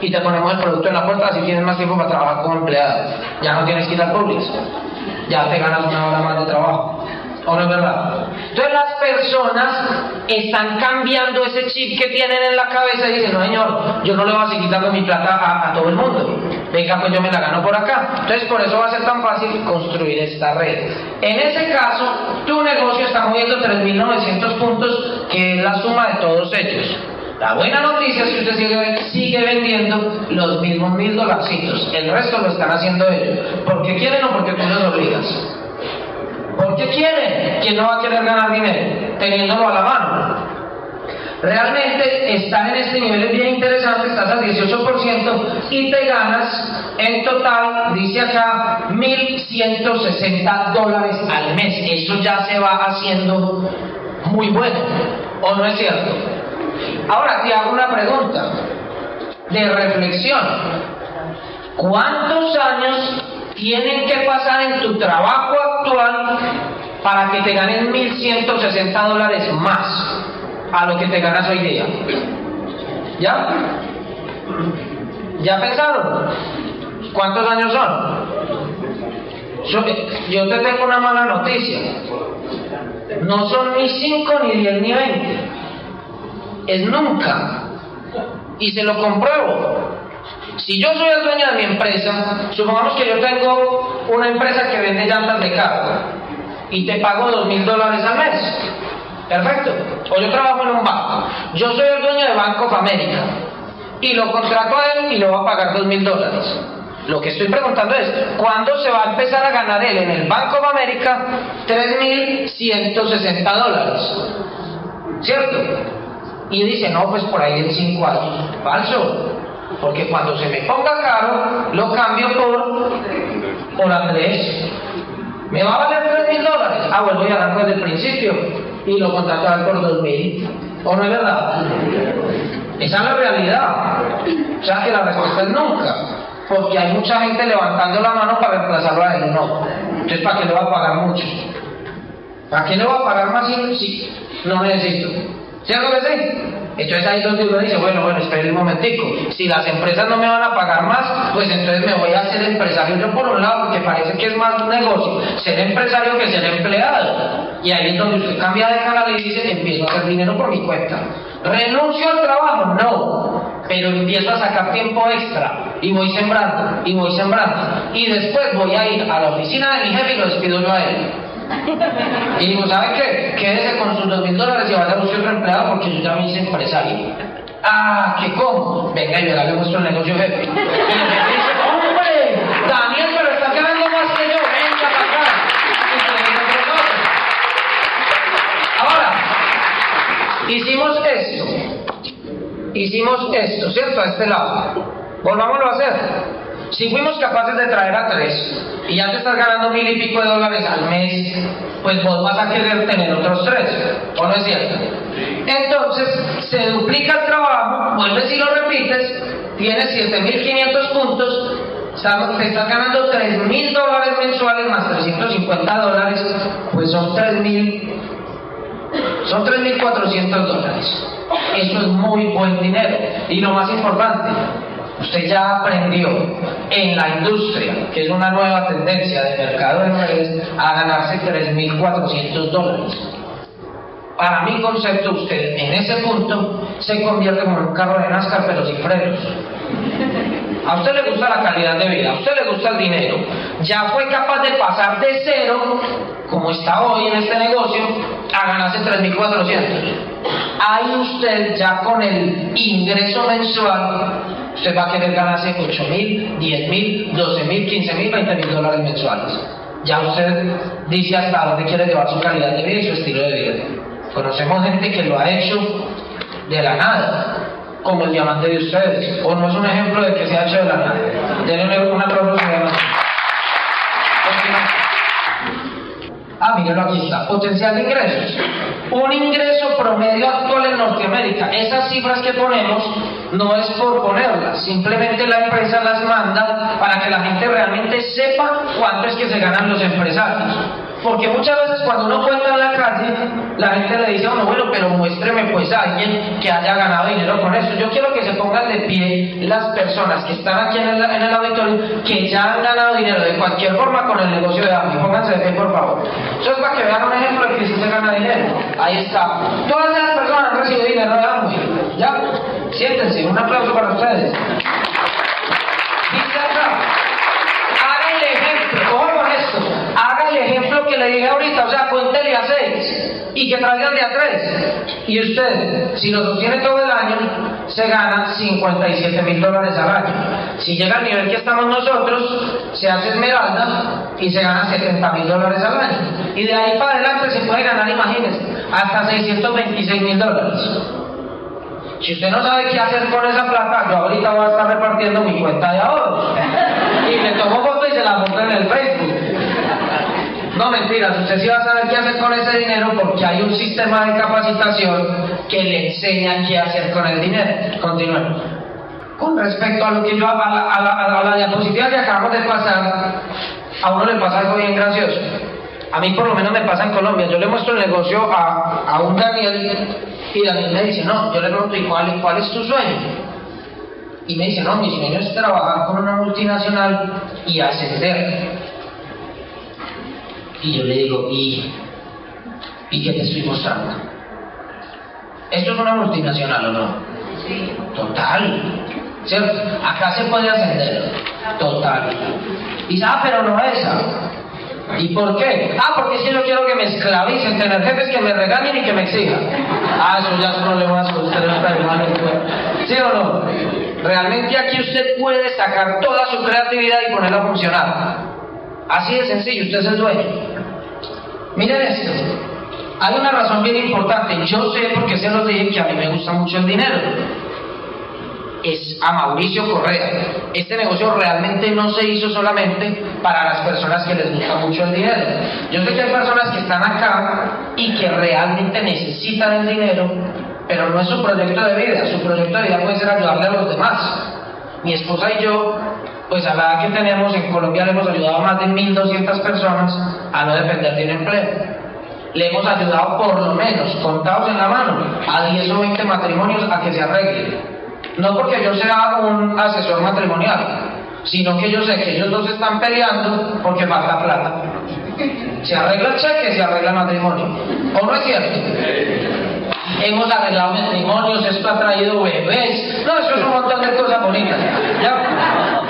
y te ponemos el producto en la puerta si tienes más tiempo para trabajar como empleado. Ya no tienes que ir al public, ya te ganas una hora más de trabajo. ¿O no es verdad? Entonces las personas están cambiando ese chip que tienen en la cabeza y dicen, no señor, yo no le voy a seguir dando mi plata a, a, todo el mundo. Venga, pues yo me la gano por acá. Entonces por eso va a ser tan fácil construir esta red. En ese caso, tu negocio está moviendo 3.900 puntos, que es la suma de todos ellos. La buena noticia es que usted sigue, sigue vendiendo los mismos mil dolarcitos. El resto lo están haciendo ellos. ¿Porque quieren o porque tú los obligas? ¿Por qué quieren? ¿Quién no va a querer ganar dinero? Teniéndolo a la mano. Realmente estar en este nivel es bien interesante, estás al 18% y te ganas en total, dice acá, 1.160 dólares al mes. Eso ya se va haciendo muy bueno, ¿o no es cierto? Ahora te hago una pregunta de reflexión. ¿Cuántos años tienen que pasar en tu trabajo actual para que te ganen 1.160 dólares más a lo que te ganas hoy día. ¿Ya? ¿Ya pensaron? ¿Cuántos años son? Yo, yo te tengo una mala noticia. No son ni 5, ni 10, ni 20. Es nunca. Y se lo compruebo. Si yo soy el dueño de mi empresa, supongamos que yo tengo una empresa que vende llantas de carro y te pago dos mil dólares al mes. Perfecto. O yo trabajo en un banco. Yo soy el dueño de Bank of America y lo contrato a él y le voy a pagar dos mil dólares. Lo que estoy preguntando es, ¿cuándo se va a empezar a ganar él en el Bank of America 3.160 dólares? ¿Cierto? Y dice, no, pues por ahí en 5 años. Falso. Porque cuando se me ponga caro, lo cambio por, por Andrés. ¿Me va a valer 3 mil dólares? Ah, pues voy a darlo desde el principio y lo contratar por 2 mil. ¿O no es verdad? Esa es la realidad. O sea que la respuesta es nunca. Porque hay mucha gente levantando la mano para reemplazarlo a él. No. Entonces, ¿para qué le va a pagar mucho? ¿Para qué le va a pagar más si no necesito? ¿Cierto que sí? Entonces ahí es donde uno dice, bueno, bueno, espere un momentico. Si las empresas no me van a pagar más, pues entonces me voy a hacer empresario yo por un lado, porque parece que es más un negocio ser empresario que ser empleado. Y ahí es donde usted cambia de canal y dice, empiezo a hacer dinero por mi cuenta. ¿Renuncio al trabajo? No. Pero empiezo a sacar tiempo extra y voy sembrando, y voy sembrando. Y después voy a ir a la oficina de mi jefe y lo despido yo a él. Y digo, ¿sabe qué? Quédese con sus dos mil dólares y vaya a buscar otro empleado porque yo ya me hice empresario. Ah, ¿qué cómo? Venga y verá, le muestro el negocio jefe dice, ¡hombre! Daniel, pero está ganando más que yo, venga para acá. Ahora, hicimos esto. Hicimos esto, ¿cierto? A este lado. Volvámoslo a hacer. Si fuimos capaces de traer a tres y ya te estás ganando mil y pico de dólares al mes, pues vos vas a querer tener otros tres, ¿o no es cierto? Entonces, se duplica el trabajo, vuelves y lo repites, tienes 7.500 puntos, te estás ganando 3.000 dólares mensuales más 350 dólares, pues son 3.000, son 3.400 dólares. Eso es muy buen dinero. Y lo más importante, usted ya aprendió en la industria, que es una nueva tendencia de mercado de redes, a ganarse 3.400 dólares. Para mi concepto, usted en ese punto se convierte en un carro de NASCAR pero sin frenos. A usted le gusta la calidad de vida, a usted le gusta el dinero. Ya fue capaz de pasar de cero, como está hoy en este negocio, a ganarse 3.400. Ahí usted ya con el ingreso mensual usted va a querer ganarse 8 mil, 10 mil, 12 mil, 15 mil, 20 mil dólares mensuales. ya usted dice hasta dónde quiere llevar su calidad de vida y su estilo de vida. Conocemos gente que lo ha hecho de la nada, como el diamante de ustedes, o no es un ejemplo de que se ha hecho de la nada. Denle un aplauso Ah, mírenlo aquí está. Potencial de ingresos. Un ingreso promedio actual en Norteamérica. Esas cifras que ponemos no es por ponerlas, simplemente la empresa las manda para que la gente realmente sepa cuánto es que se ganan los empresarios. Porque muchas veces cuando uno cuenta en la calle, la gente le dice a uno, bueno, pero muéstreme pues a alguien que haya ganado dinero con eso. Yo quiero que se pongan de pie las personas que están aquí en el, en el auditorio que ya han ganado dinero de cualquier forma con el negocio de Amway. Pónganse de pie, por favor. Eso es para que vean un ejemplo de que sí se gana dinero. Ahí está. Todas las personas han recibido dinero de Amway. ¿Ya? Siéntense. Un aplauso para ustedes. Dice acá. Haga el ejemplo. Ojo con esto. Haga el ejemplo que le dije ahorita. O sea, cuéntele a seis y que traigan de a tres. Y usted, si lo sostiene todo el año, se gana 57 mil dólares al año. Si llega al nivel que estamos nosotros, se hace esmeralda y se gana 70 mil dólares al año. Y de ahí para adelante se puede ganar, imagínense, hasta 626 mil dólares. Si usted no sabe qué hacer con esa plata, yo ahorita voy a estar repartiendo mi cuenta de ahorros. Y le tomo foto y se la monto en el Facebook. No mentiras, usted sí va a saber qué hacer con ese dinero porque hay un sistema de capacitación que le enseña qué hacer con el dinero. Continúen. Con respecto a lo que yo, a la, a la diapositiva que acabamos de pasar, a uno le pasa algo bien gracioso. A mí por lo menos me pasa en Colombia. Yo le muestro el negocio a, a un Daniel y Daniel me dice, no, yo le pregunto, ¿y cuál, cuál es tu sueño? Y me dice, no, mi sueño es trabajar con una multinacional y ascender. Y yo le digo, ¿y, ¿y qué te estoy mostrando? ¿Esto es una multinacional o no? Sí. Total. ¿Cierto? Acá se puede ascender. Total. Y dice, ah, pero no esa. ¿Y por qué? Ah, porque si yo quiero que me esclavicen, tener jefes que me regañen y que me exijan. Ah, eso ya es problema de ustedes, hermano. ¿Sí o no? Realmente aquí usted puede sacar toda su creatividad y ponerla a funcionar. Así de sencillo, usted es el dueño. Miren esto. Hay una razón bien importante. Yo sé porque se los dije que a mí me gusta mucho el dinero. Es a Mauricio Correa. Este negocio realmente no se hizo solamente para las personas que les gusta mucho el dinero. Yo sé que hay personas que están acá y que realmente necesitan el dinero, pero no es su proyecto de vida. Su proyecto de vida puede ser ayudarle a los demás. Mi esposa y yo pues a la edad que tenemos en Colombia le hemos ayudado a más de 1.200 personas a no depender de un empleo. Le hemos ayudado por lo menos, contados en la mano, a 10 o 20 matrimonios a que se arreglen. No porque yo sea un asesor matrimonial, sino que yo sé que ellos dos están peleando porque falta plata. Se arregla el cheque, se arregla el matrimonio. ¿O no es cierto? Hemos arreglado matrimonios, esto ha traído bebés. No, eso es un montón de cosas bonitas. ¿Ya?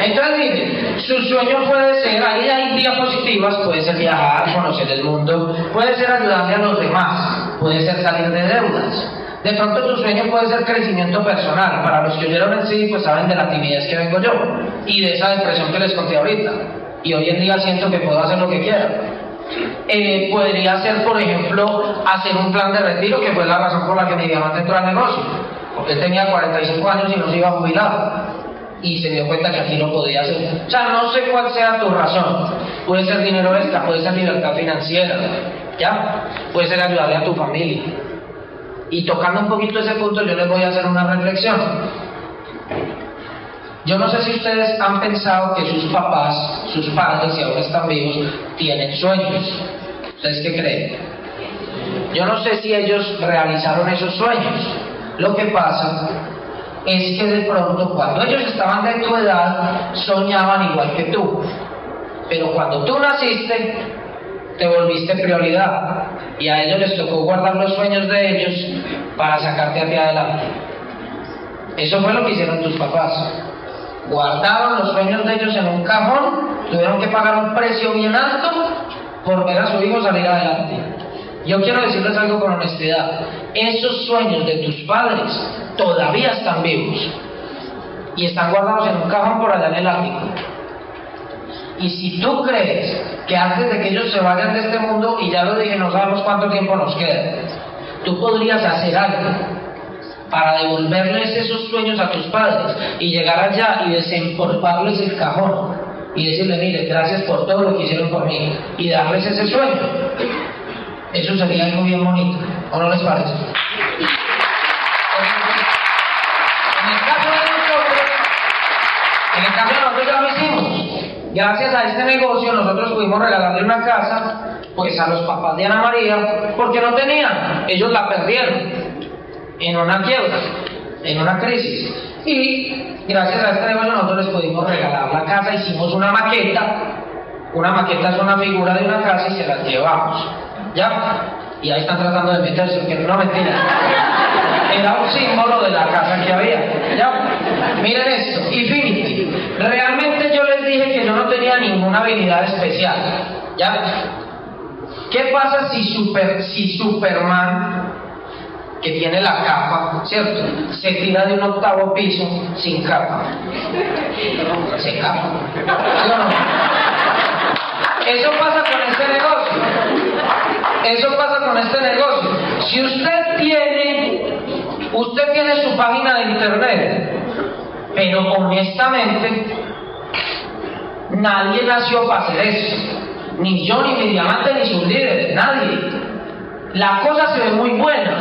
Entonces, su sueño puede ser, ahí hay diapositivas, puede ser viajar, conocer el mundo, puede ser ayudarle a los demás, puede ser salir de deudas. De pronto tu sueño puede ser crecimiento personal. Para los que oyeron el CD, pues saben de la timidez que vengo yo y de esa depresión que les conté ahorita. Y hoy en día siento que puedo hacer lo que quiera. Eh, podría ser, por ejemplo, hacer un plan de retiro, que fue la razón por la que mi diamante entró al negocio. Porque tenía 45 años y no se iba a jubilar. Y se dio cuenta que aquí no podía hacer. O sea, no sé cuál sea tu razón. Puede ser dinero extra, puede ser libertad financiera, ¿ya? Puede ser ayudarle a tu familia. Y tocando un poquito ese punto, yo les voy a hacer una reflexión. Yo no sé si ustedes han pensado que sus papás, sus padres, si aún están vivos, tienen sueños. ¿Ustedes qué creen? Yo no sé si ellos realizaron esos sueños. Lo que pasa es que de pronto, cuando ellos estaban de tu edad, soñaban igual que tú. Pero cuando tú naciste, te volviste prioridad. Y a ellos les tocó guardar los sueños de ellos para sacarte hacia adelante. Eso fue lo que hicieron tus papás. Guardaron los sueños de ellos en un cajón, tuvieron que pagar un precio bien alto por ver a su hijo salir adelante. Yo quiero decirles algo con honestidad. Esos sueños de tus padres todavía están vivos y están guardados en un cajón por allá en el ático. Y si tú crees que antes de que ellos se vayan de este mundo, y ya lo dije, no sabemos cuánto tiempo nos queda, tú podrías hacer algo para devolverles esos sueños a tus padres y llegar allá y desempolvarles el cajón y decirle, mire, gracias por todo lo que hicieron por mí y darles ese sueño. Eso sería algo bien bonito, ¿o no les parece? En el caso de nosotros, en el caso de nosotros ya lo hicimos. Gracias a este negocio nosotros pudimos regalarle una casa pues a los papás de Ana María porque no tenían, ellos la perdieron en una quiebra, en una crisis. Y gracias a este negocio nosotros les pudimos regalar la casa, hicimos una maqueta, una maqueta es una figura de una casa y se la llevamos. ¿Ya? Y ahí están tratando de meterse, que no mentira. Era un símbolo de la casa que había. ¿Ya? Miren esto, Infinity. Realmente yo les dije que yo no tenía ninguna habilidad especial. ¿Ya? ¿Qué pasa si, super, si Superman, que tiene la capa, ¿cierto? Se tira de un octavo piso sin capa. Se capa. ¿Sí no? Eso pasa con este negocio. Eso pasa con este negocio. Si usted tiene, usted tiene su página de internet, pero honestamente, nadie nació para hacer eso. Ni yo, ni mi diamante, ni sus líderes, nadie. La cosa se ve muy buena,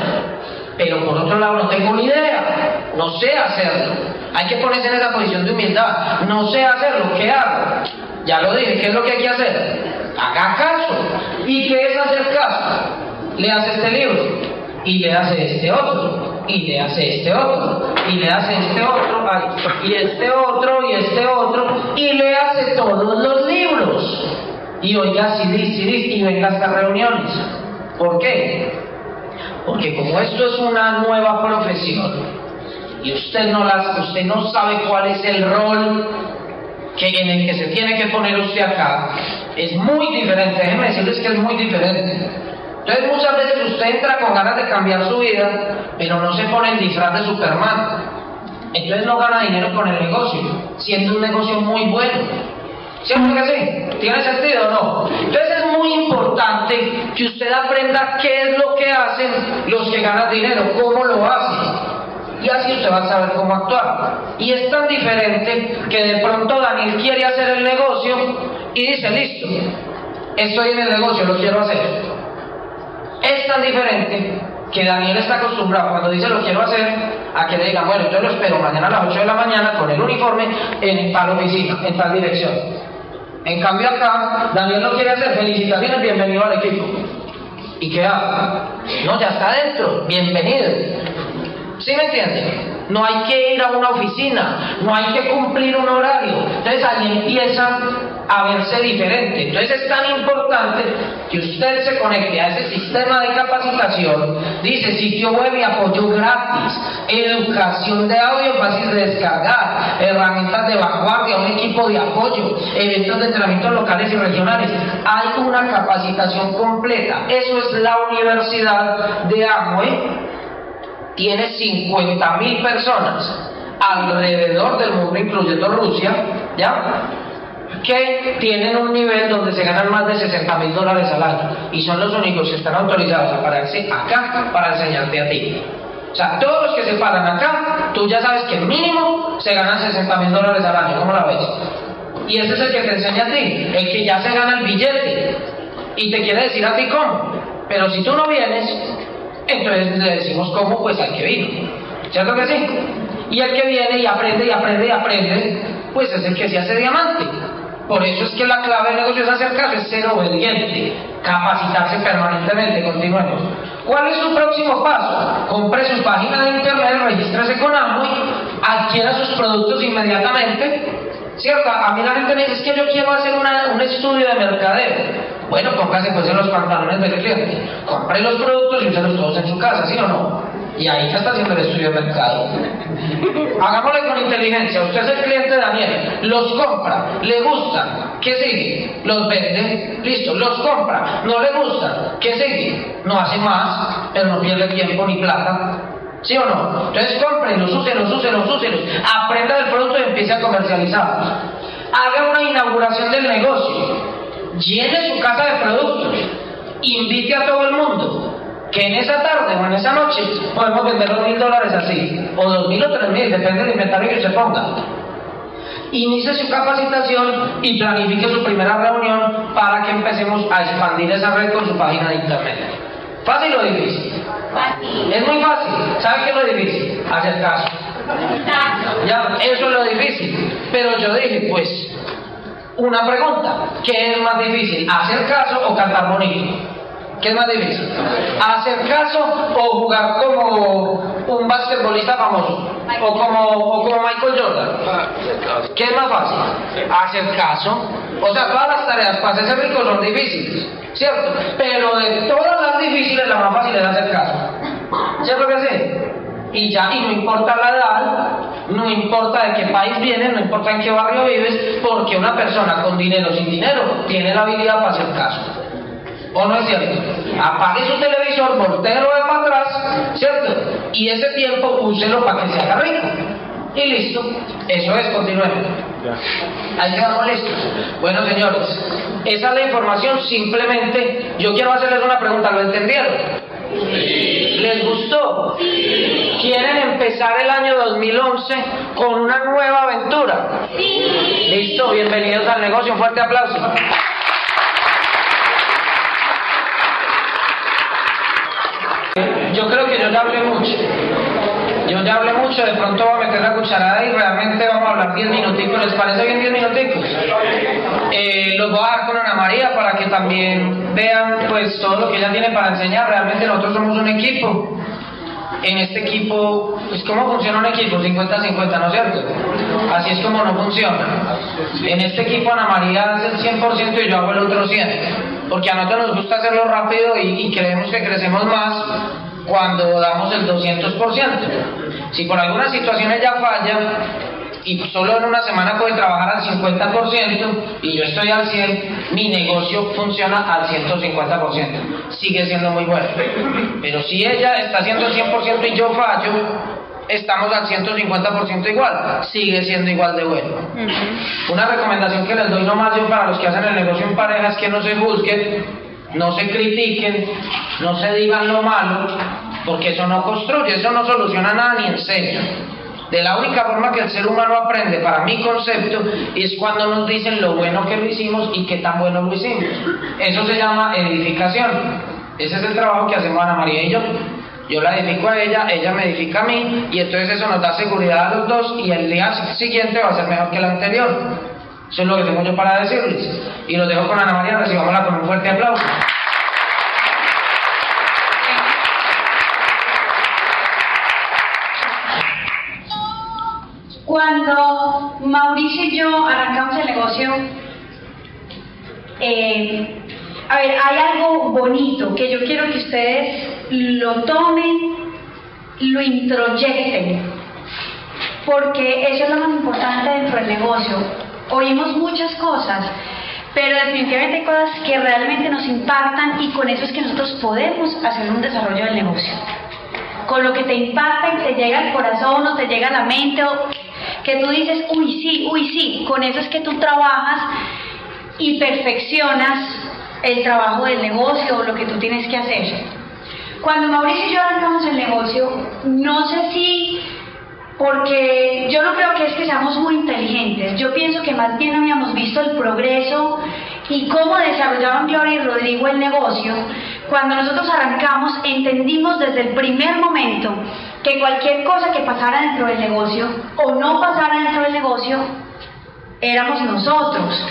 pero por otro lado no tengo ni idea, no sé hacerlo. Hay que ponerse en esa posición de humildad. No sé hacerlo, ¿qué hago? Ya lo dije, ¿qué es lo que hay que hacer? haga caso. ¿Y qué es hacer caso? Le hace este libro, y le hace este otro, y le hace este otro, y le hace este otro, y este otro, y este otro, y le hace todos los libros. Y oiga, si y venga a estas reuniones. ¿Por qué? Porque como esto es una nueva profesión, y usted no, las, usted no sabe cuál es el rol que en el que se tiene que poner usted acá, es muy diferente, déjenme decirles que es muy diferente. Entonces muchas veces usted entra con ganas de cambiar su vida, pero no se pone el disfraz de Superman. Entonces no gana dinero con el negocio, siendo un negocio muy bueno. ¿Cierto que sí? ¿Tiene sentido o no? Entonces es muy importante que usted aprenda qué es lo que hacen los que ganan dinero, cómo lo hacen y así usted va a saber cómo actuar. Y es tan diferente que de pronto Daniel quiere hacer el negocio y dice, listo, estoy en el negocio, lo quiero hacer. Es tan diferente que Daniel está acostumbrado cuando dice lo quiero hacer a que le digan, bueno, yo lo espero mañana a las 8 de la mañana con el uniforme en tal oficina, en tal dirección. En cambio acá, Daniel lo quiere hacer, felicitaciones, bienvenido al equipo. ¿Y qué hace? No, ya está dentro, bienvenido. ¿Sí me entienden? No hay que ir a una oficina, no hay que cumplir un horario. Entonces ahí empieza a verse diferente. Entonces es tan importante que usted se conecte a ese sistema de capacitación. Dice sitio web y apoyo gratis, educación de audio fácil de descargar, herramientas de vanguardia, un equipo de apoyo, eventos de entrenamiento locales y regionales. Hay una capacitación completa. Eso es la Universidad de Amway tiene 50.000 personas alrededor del mundo, incluyendo Rusia, ¿ya? que tienen un nivel donde se ganan más de 60 mil dólares al año y son los únicos que están autorizados a pararse acá para enseñarte a ti. O sea, todos los que se paran acá, tú ya sabes que mínimo se ganan 60 mil dólares al año, ¿cómo la ves? Y ese es el que te enseña a ti, el que ya se gana el billete y te quiere decir a ti cómo. Pero si tú no vienes, entonces le decimos cómo, pues al que vino. ¿Cierto que sí? Y el que viene y aprende y aprende y aprende, pues es el que se hace diamante. Por eso es que la clave del negocio es hacer caso, es ser obediente, capacitarse permanentemente, continuemos. ¿Cuál es su próximo paso? Compre su página de internet, regístrese con Amway, adquiera sus productos inmediatamente. ¿Cierto? A mí la gente me dice, es que yo quiero hacer un estudio de mercadeo. Bueno, póngase pues en los pantalones del cliente. Compre los productos y úselos todos en su casa, ¿sí o no? Y ahí ya está haciendo el estudio de mercado. Hagámosle con inteligencia. Usted es el cliente Daniel. Los compra. Le gustan. ¿Qué sigue? Los vende. Listo. Los compra. No le gustan. ¿Qué sigue? No hace más, pero no pierde tiempo ni plata. ¿Sí o no? Entonces compre, los use, los use, los use. Aprenda del producto y empiece a comercializar. haga una inauguración del negocio, llene su casa de productos, invite a todo el mundo, que en esa tarde o en esa noche podemos vender dos mil dólares así, o dos mil o tres mil, depende del inventario que se ponga. Inicie su capacitación y planifique su primera reunión para que empecemos a expandir esa red con su página de internet. ¿Fácil o difícil? Fácil. Es muy fácil. ¿Sabe qué es lo difícil? Hacer caso. Ya, eso es lo difícil. Pero yo dije, pues, una pregunta. ¿Qué es más difícil? ¿Hacer caso o cantar bonito? ¿Qué es más difícil? ¿Hacer caso o jugar como un basquetbolista famoso? ¿O como, o como Michael Jordan? ¿Qué es más fácil? Hacer caso. O sea, todas las tareas para hacerse rico son difíciles, ¿cierto? Pero de todas las difíciles, la más fácil es hacer caso. ¿Cierto que sí? Y ya, y no importa la edad, no importa de qué país vienes, no importa en qué barrio vives, porque una persona con dinero o sin dinero tiene la habilidad para hacer caso. ¿O no es cierto? Apague su televisor, voltero de para atrás, ¿cierto? Y ese tiempo úselo para que se haga rico. Y listo. Eso es, continuemos. Ahí quedamos listos. Bueno, señores, esa es la información. Simplemente, yo quiero hacerles una pregunta. ¿Lo entendieron? ¿Les gustó? ¿Quieren empezar el año 2011 con una nueva aventura? Listo, bienvenidos al negocio. Un fuerte aplauso. Yo creo que yo ya hablé mucho. Yo ya hablé mucho, de pronto voy a meter la cucharada y realmente vamos a hablar 10 minuticos. ¿Les parece bien 10 minuticos? Eh, los voy a dar con Ana María para que también vean pues todo lo que ella tiene para enseñar. Realmente nosotros somos un equipo. En este equipo, pues ¿cómo funciona un equipo? 50-50, ¿no es cierto? Así es como no funciona. En este equipo Ana María hace el 100% y yo hago el otro 100%. Porque a nosotros nos gusta hacerlo rápido y, y creemos que crecemos más cuando damos el 200%. Si por alguna situación ella falla y solo en una semana puede trabajar al 50% y yo estoy al 100%, mi negocio funciona al 150%. Sigue siendo muy bueno. Pero si ella está haciendo el 100% y yo fallo, estamos al 150% igual, sigue siendo igual de bueno. Una recomendación que les doy nomás yo para los que hacen el negocio en pareja es que no se juzguen, no se critiquen, no se digan lo malo, porque eso no construye, eso no soluciona nada ni enseña. De la única forma que el ser humano aprende, para mi concepto, es cuando nos dicen lo bueno que lo hicimos y qué tan bueno lo hicimos. Eso se llama edificación. Ese es el trabajo que hacemos Ana María y yo. Yo la edifico a ella, ella me edifica a mí, y entonces eso nos da seguridad a los dos, y el día siguiente va a ser mejor que el anterior. Eso es lo que tengo yo para decirles. Y los dejo con Ana María, recibámosla con un fuerte aplauso. Cuando Mauricio y yo arrancamos el negocio, eh, a ver, hay algo bonito que yo quiero que ustedes lo tomen, lo introyecten, porque eso es lo más importante dentro del negocio. Oímos muchas cosas, pero definitivamente hay cosas que realmente nos impactan y con eso es que nosotros podemos hacer un desarrollo del negocio. Con lo que te impacta y te llega al corazón o te llega a la mente o que tú dices, uy sí, uy sí, con eso es que tú trabajas y perfeccionas el trabajo del negocio o lo que tú tienes que hacer. Cuando Mauricio y yo arrancamos el negocio, no sé si, porque yo no creo que es que seamos muy inteligentes, yo pienso que más bien habíamos visto el progreso y cómo desarrollaban Gloria y Rodrigo el negocio. Cuando nosotros arrancamos, entendimos desde el primer momento que cualquier cosa que pasara dentro del negocio o no pasara dentro del negocio, éramos nosotros.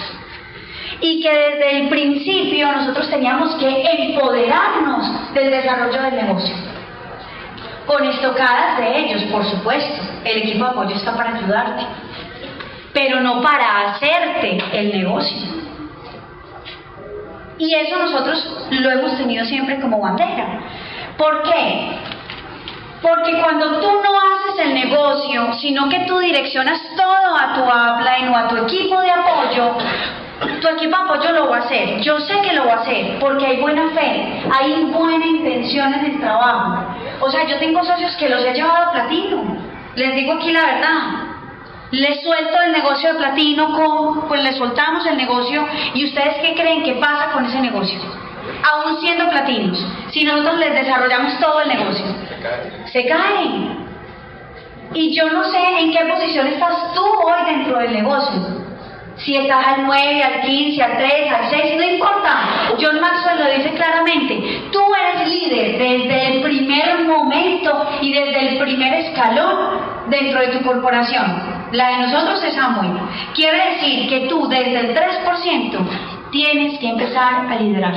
Y que desde el principio nosotros teníamos que empoderarnos del desarrollo del negocio. Con estocadas de ellos, por supuesto. El equipo de apoyo está para ayudarte. Pero no para hacerte el negocio. Y eso nosotros lo hemos tenido siempre como bandera. ¿Por qué? Porque cuando tú no haces el negocio, sino que tú direccionas todo a tu upline o a tu equipo de apoyo, tu equipo de apoyo lo va a hacer. Yo sé que lo va a hacer porque hay buena fe, hay buena intención en el trabajo. O sea, yo tengo socios que los he llevado a platino. Les digo aquí la verdad. Le suelto el negocio de platino, pues le soltamos el negocio y ustedes qué creen que pasa con ese negocio? Aún siendo platinos, si nosotros les desarrollamos todo el negocio, se caen. Y yo no sé en qué posición estás tú hoy dentro del negocio. Si estás al 9, al 15, al 3, al 6, no importa. John Maxwell lo dice claramente. Tú eres líder desde el primer momento y desde el primer escalón dentro de tu corporación. La de nosotros es Amway. Quiere decir que tú desde el 3% tienes que empezar a liderar.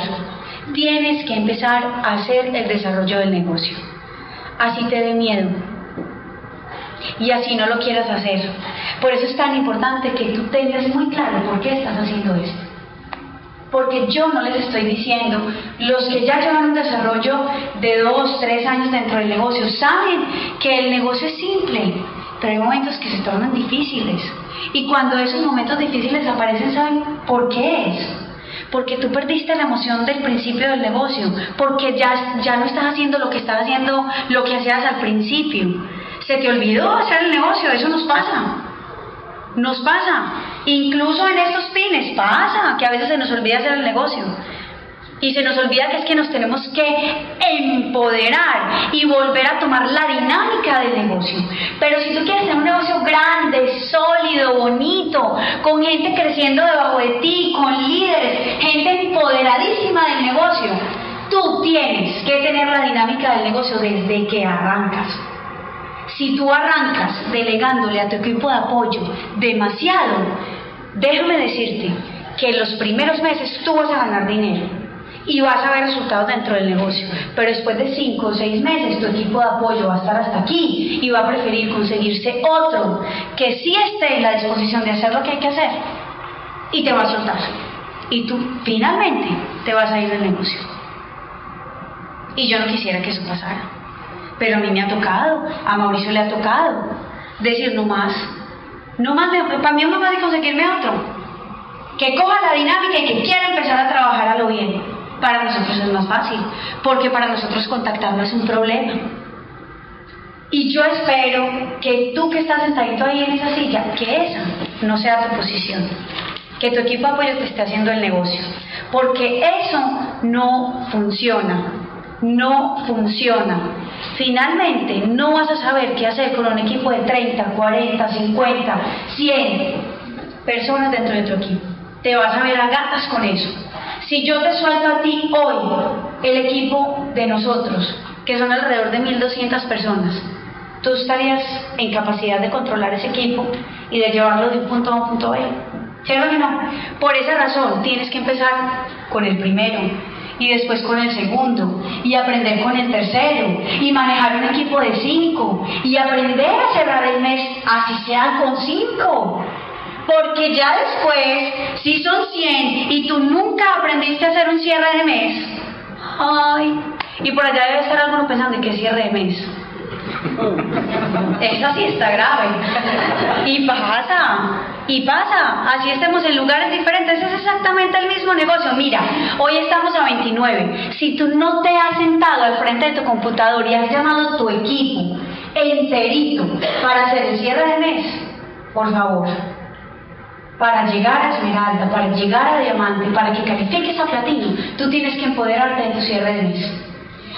Tienes que empezar a hacer el desarrollo del negocio. Así te dé miedo. Y así no lo quieras hacer. Por eso es tan importante que tú tengas muy claro por qué estás haciendo esto. Porque yo no les estoy diciendo, los que ya llevan un desarrollo de dos, tres años dentro del negocio, saben que el negocio es simple, pero hay momentos que se tornan difíciles. Y cuando esos momentos difíciles aparecen, ¿saben por qué es? Porque tú perdiste la emoción del principio del negocio, porque ya, ya no estás haciendo lo que estabas haciendo, lo que hacías al principio. Se te olvidó hacer el negocio, eso nos pasa. Nos pasa. Incluso en estos pines pasa que a veces se nos olvida hacer el negocio. Y se nos olvida que es que nos tenemos que empoderar y volver a tomar la dinámica del negocio. Pero si tú quieres tener un negocio grande, sólido, bonito, con gente creciendo debajo de ti, con líderes, gente empoderadísima del negocio, tú tienes que tener la dinámica del negocio desde que arrancas. Si tú arrancas delegándole a tu equipo de apoyo demasiado, déjame decirte que en los primeros meses tú vas a ganar dinero y vas a ver resultados dentro del negocio. Pero después de cinco o seis meses tu equipo de apoyo va a estar hasta aquí y va a preferir conseguirse otro que sí esté en la disposición de hacer lo que hay que hacer y te va a soltar. Y tú finalmente te vas a ir del negocio. Y yo no quisiera que eso pasara. Pero a mí me ha tocado, a Mauricio le ha tocado decir no más. No más, para mí es más fácil conseguirme otro. Que coja la dinámica y que quiera empezar a trabajar a lo bien. Para nosotros es más fácil, porque para nosotros contactarlo es un problema. Y yo espero que tú que estás sentadito ahí en esa silla, que esa no sea tu posición. Que tu equipo de apoyo te esté haciendo el negocio. Porque eso no funciona. No funciona. Finalmente, no vas a saber qué hacer con un equipo de 30, 40, 50, 100 personas dentro de tu equipo. Te vas a ver a gatas con eso. Si yo te suelto a ti hoy el equipo de nosotros, que son alrededor de 1.200 personas, tú estarías en capacidad de controlar ese equipo y de llevarlo de un punto A un punto B. ¿Cierto que no? Por esa razón tienes que empezar con el primero y después con el segundo y aprender con el tercero y manejar un equipo de cinco y aprender a cerrar el mes así sea con cinco. Porque ya después, si son 100 y tú nunca aprendiste a hacer un cierre de mes, ay, y por allá debe estar alguno pensando, ¿qué cierre de mes? Esa sí está grave. Y pasa, y pasa. Así estemos en lugares diferentes. Es exactamente el mismo negocio. Mira, hoy estamos a 29. Si tú no te has sentado al frente de tu computador y has llamado a tu equipo enterito para hacer el cierre de mes, por favor, para llegar a Esmeralda, para llegar a Diamante, para que califiques a Platino, tú tienes que empoderarte de tu cierre de mes.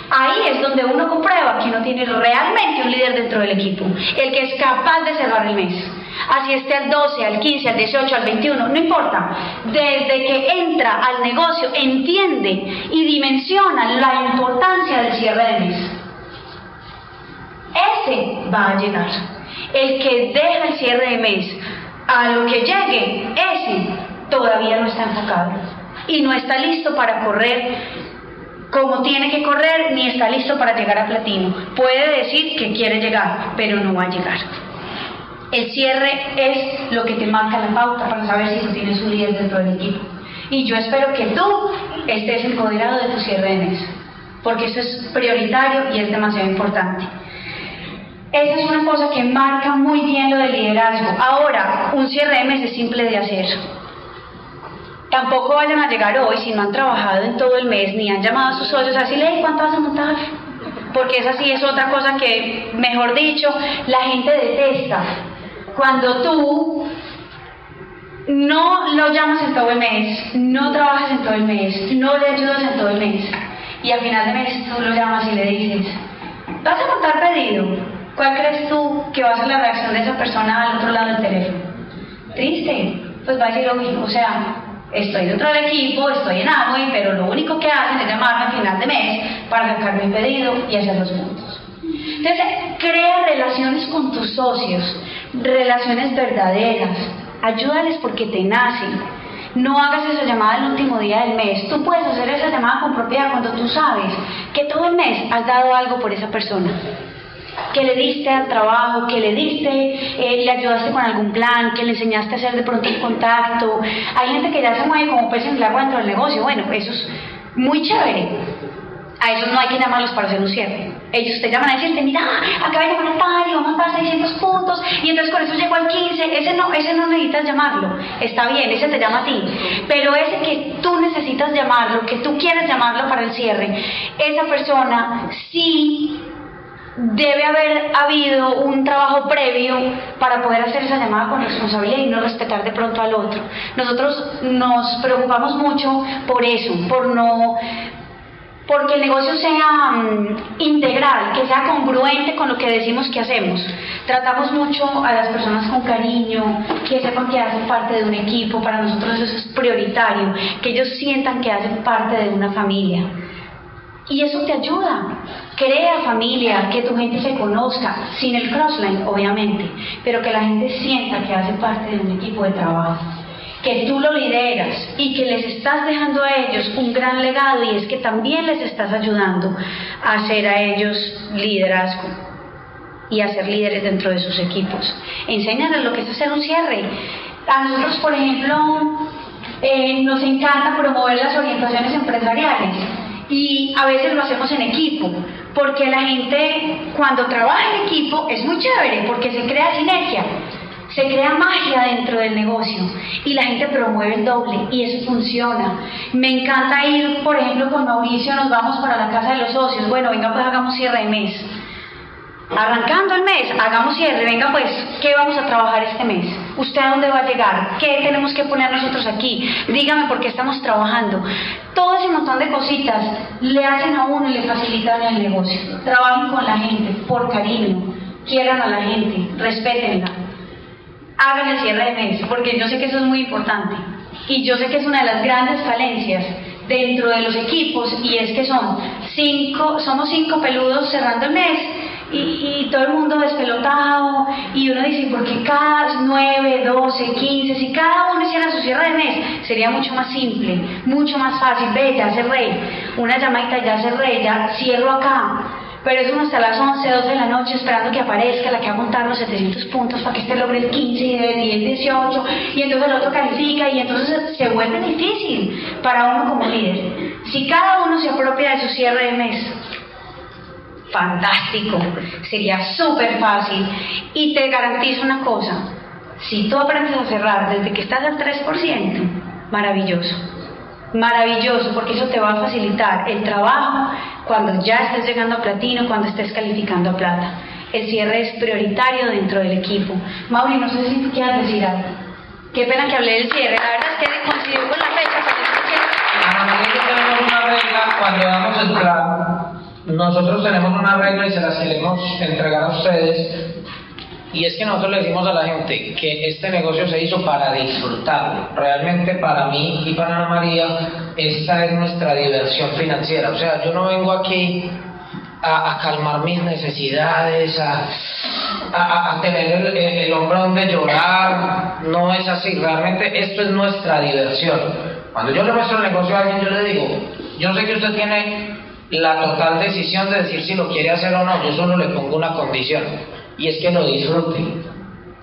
Ahí es donde uno comprueba que uno tiene realmente un líder dentro del equipo, el que es capaz de cerrar el mes. Así esté al 12, al 15, al 18, al 21, no importa. Desde que entra al negocio, entiende y dimensiona la importancia del cierre de mes. Ese va a llegar. El que deja el cierre de mes a lo que llegue, ese todavía no está enfocado y no está listo para correr como tiene que correr ni está listo para llegar a platino. Puede decir que quiere llegar, pero no va a llegar. El cierre es lo que te marca la pauta para saber si tú tienes un líder dentro del equipo. Y yo espero que tú estés empoderado de tu cierre de mes, porque eso es prioritario y es demasiado importante. Esa es una cosa que marca muy bien lo del liderazgo. Ahora, un mes es simple de hacer. Tampoco vayan a llegar hoy si no han trabajado en todo el mes ni han llamado a sus socios a decirle, ¿cuánto vas a montar? Porque esa sí es otra cosa que, mejor dicho, la gente detesta cuando tú no lo llamas en todo el mes, no trabajas en todo el mes, no le ayudas en todo el mes, y al final de mes tú lo llamas y le dices, ¿vas a montar pedido? ¿Cuál crees tú que va a ser la reacción de esa persona al otro lado del teléfono? Triste, pues va a decir, o sea, estoy dentro del equipo, estoy en Amway, pero lo único que hacen es llamarme al final de mes para sacar mi pedido y hacer los puntos. Entonces, crea relaciones con tus socios, relaciones verdaderas, ayúdales porque te nacen. No hagas esa llamada el último día del mes. Tú puedes hacer esa llamada con propiedad cuando tú sabes que todo el mes has dado algo por esa persona que le diste al trabajo, que le diste, eh, le ayudaste con algún plan, que le enseñaste a hacer de pronto un contacto. Hay gente que ya se mueve como pez en el agua dentro del negocio. Bueno, eso es muy chévere. A esos no hay que llamarlos para hacer un cierre. Ellos te llaman a decirte, mira, acaba de llamar a tal y vamos a dar 600 puntos y entonces con eso llego al 15. Ese no, ese no necesitas llamarlo. Está bien, ese te llama a ti. Pero ese que tú necesitas llamarlo, que tú quieres llamarlo para el cierre, esa persona sí debe haber habido un trabajo previo para poder hacer esa llamada con responsabilidad y no respetar de pronto al otro. Nosotros nos preocupamos mucho por eso, por no porque el negocio sea mm, integral, que sea congruente con lo que decimos que hacemos. Tratamos mucho a las personas con cariño, que sepan que hacen parte de un equipo, para nosotros eso es prioritario, que ellos sientan que hacen parte de una familia. Y eso te ayuda. Crea familia, que tu gente se conozca, sin el crossline, obviamente, pero que la gente sienta que hace parte de un equipo de trabajo. Que tú lo lideras y que les estás dejando a ellos un gran legado y es que también les estás ayudando a hacer a ellos liderazgo y a ser líderes dentro de sus equipos. Enséñales lo que es hacer un cierre. A nosotros, por ejemplo, eh, nos encanta promover las orientaciones empresariales y a veces lo hacemos en equipo, porque la gente cuando trabaja en equipo es muy chévere, porque se crea sinergia, se crea magia dentro del negocio y la gente promueve el doble y eso funciona. Me encanta ir, por ejemplo, con Mauricio, nos vamos para la casa de los socios, bueno, venga pues hagamos cierre de mes Arrancando el mes, hagamos cierre, venga pues, ¿qué vamos a trabajar este mes? ¿Usted a dónde va a llegar? ¿Qué tenemos que poner nosotros aquí? Dígame por qué estamos trabajando. Todo ese montón de cositas le hacen a uno y le facilitan el negocio. Trabajen con la gente, por cariño, quieran a la gente, respétenla. Hagan el cierre de mes, porque yo sé que eso es muy importante. Y yo sé que es una de las grandes falencias dentro de los equipos y es que son cinco, somos cinco peludos cerrando el mes y, todo el mundo despelotado y uno dice, ¿por qué cada 9, 12, 15? Si cada uno hiciera su cierre de mes, sería mucho más simple, mucho más fácil. Ve, ya cerré, una llamadita, ya cerré, ya cierro acá. Pero es uno hasta las 11, 12 de la noche esperando que aparezca la que va a montar los 700 puntos para que este logre el 15 y el 18 y entonces el otro califica y entonces se vuelve difícil para uno como líder. Si cada uno se apropia de su cierre de mes, fantástico, sería súper fácil. Y te garantizo una cosa, si tú aprendes a cerrar desde que estás al 3%, maravilloso, maravilloso, porque eso te va a facilitar el trabajo cuando ya estés llegando a platino, cuando estés calificando a plata. El cierre es prioritario dentro del equipo. Mauri, no sé si tú quieras decir algo. Qué pena que hablé del cierre, la verdad es que coincidió con la fecha, pero cuando damos el plan nosotros tenemos una regla y se las queremos entregar a ustedes. Y es que nosotros le decimos a la gente que este negocio se hizo para disfrutarlo. Realmente para mí y para Ana María, esta es nuestra diversión financiera. O sea, yo no vengo aquí a, calmar mis necesidades, a, a, tener el, el, hombro donde llorar. No es así. Realmente esto es nuestra diversión. Cuando yo le muestro el negocio a alguien, yo le digo, yo sé que usted tiene la total decisión de decir si lo quiere hacer o no. Yo solo le pongo una condición y es que lo disfrute.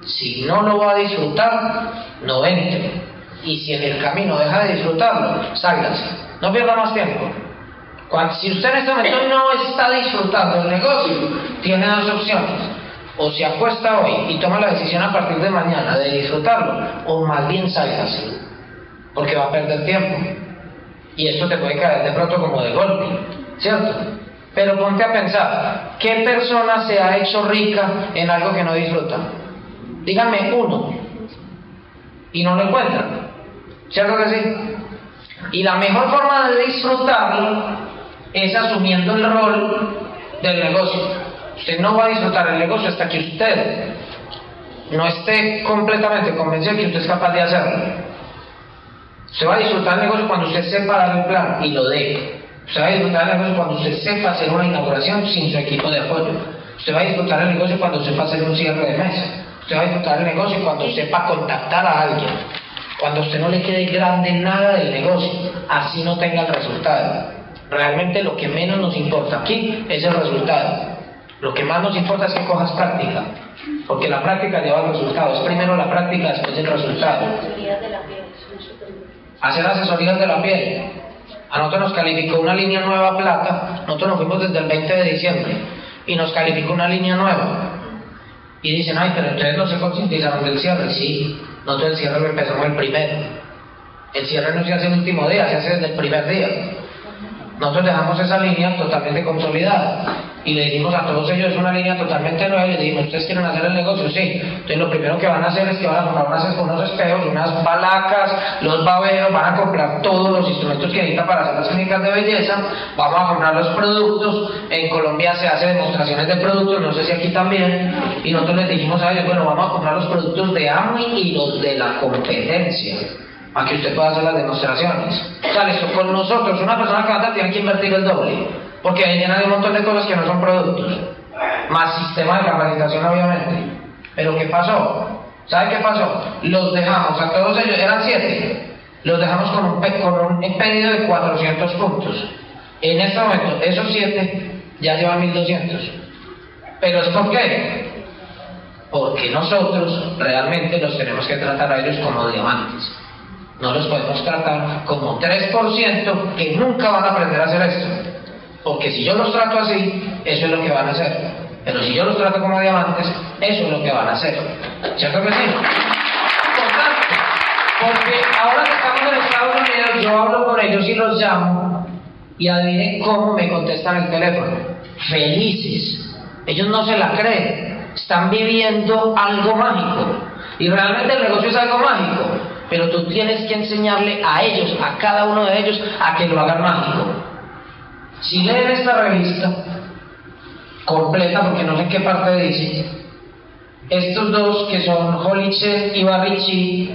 Si no lo va a disfrutar, no entre. Y si en el camino deja de disfrutarlo, sálgase. No pierda más tiempo. si usted en este momento no está disfrutando el negocio, tiene dos opciones. O se acuesta hoy y toma la decisión a partir de mañana de disfrutarlo, o más bien sálgase, porque va a perder tiempo. Y esto te puede caer de pronto como de golpe. ¿Cierto? Pero ponte a pensar, ¿qué persona se ha hecho rica en algo que no disfruta? Díganme uno. Y no lo encuentran. ¿Cierto que sí? Y la mejor forma de disfrutarlo es asumiendo el rol del negocio. Usted no va a disfrutar el negocio hasta que usted no esté completamente convencido que usted es capaz de hacerlo. Usted va a disfrutar el negocio cuando usted sepa dar el plan y lo dé. Usted va a disfrutar el negocio cuando usted sepa hacer una inauguración sin su equipo de apoyo. Usted va a disfrutar el negocio cuando sepa hacer un cierre de mes. Usted va a disfrutar el negocio cuando sepa contactar a alguien. Cuando usted no le quede grande nada del negocio, así no tenga el resultado. Realmente lo que menos nos importa aquí es el resultado. Lo que más nos importa es que cojas práctica, porque la práctica lleva al resultado. Es primero la práctica, después el resultado. Hacer asesorías de la piel. A nosotros nos calificó una línea nueva plata, nosotros nos fuimos desde el 20 de diciembre y nos calificó una línea nueva. Y dicen, ay, pero ustedes no se concientizaron del cierre. Sí, nosotros el cierre lo empezamos el primero. El cierre no se hace el último día, se hace desde el primer día. Nosotros dejamos esa línea totalmente consolidada y le dijimos a todos ellos, es una línea totalmente nueva y les dijimos, ¿ustedes quieren hacer el negocio? Sí. Entonces lo primero que van a hacer es que van a comprar unas, unos espejos, unas balacas, los babeos, van a comprar todos los instrumentos que necesitan para hacer las clínicas de belleza, vamos a comprar los productos, en Colombia se hace demostraciones de productos, no sé si aquí también, y nosotros les dijimos a ellos, bueno, vamos a comprar los productos de AMI y los de la competencia para que usted pueda hacer las demostraciones. O sea, con nosotros, una persona que va a tiene que invertir el doble, porque ahí hay un montón de cosas que no son productos, más sistema de capacitación obviamente. Pero ¿qué pasó? ¿Sabe qué pasó? Los dejamos, a todos ellos, eran siete, los dejamos con un, con un pedido de 400 puntos. En este momento, esos siete ya llevan 1200. ¿Pero es por qué? Porque nosotros realmente los tenemos que tratar a ellos como diamantes. No los podemos tratar como 3% que nunca van a aprender a hacer esto. Porque si yo los trato así, eso es lo que van a hacer. Pero si yo los trato como diamantes, eso es lo que van a hacer. ¿Cierto que sí? Importante. Porque ahora que estamos en Estados Unidos, yo hablo con ellos y los llamo y adivinen cómo me contestan el teléfono. Felices. Ellos no se la creen. Están viviendo algo mágico. Y realmente el negocio es algo mágico pero tú tienes que enseñarle a ellos, a cada uno de ellos, a que lo hagan mágico. Si leen esta revista completa, porque no sé qué parte dice, estos dos que son Holiche y Barrichi,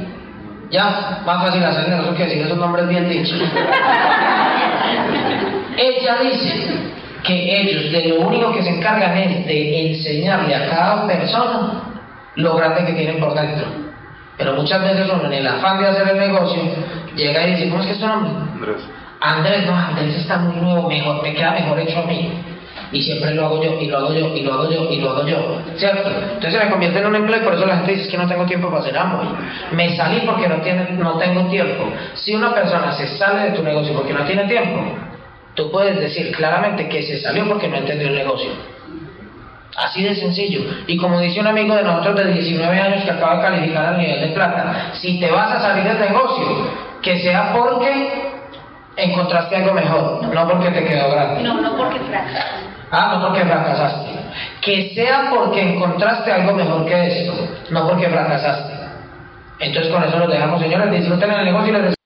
ya, más fácil hacer negocio que decir esos nombres bien dichos. Ella dice que ellos de lo único que se encargan es de enseñarle a cada persona lo grande que tienen por dentro. Pero muchas veces uno en el afán de hacer el negocio llega y dice, ¿cómo es que es tu nombre? Andrés. Andrés, no, Andrés está muy nuevo, mejor, me queda mejor hecho a mí. Y siempre lo hago yo, y lo hago yo, y lo hago yo, y lo hago yo. ¿Cierto? Entonces se me convierte en un empleo y por eso la gente dice que no tengo tiempo para hacer amo. Me salí porque no, tiene, no tengo tiempo. Si una persona se sale de tu negocio porque no tiene tiempo, tú puedes decir claramente que se salió porque no entendió el negocio. Así de sencillo. Y como dice un amigo de nosotros de 19 años que acaba de calificar al nivel de plata, si te vas a salir del negocio, que sea porque encontraste algo mejor, no porque te quedó grande. No, no porque fracasaste. Ah, no porque fracasaste. Que sea porque encontraste algo mejor que esto, no porque fracasaste. Entonces con eso lo dejamos, señores. Disfruten el negocio y les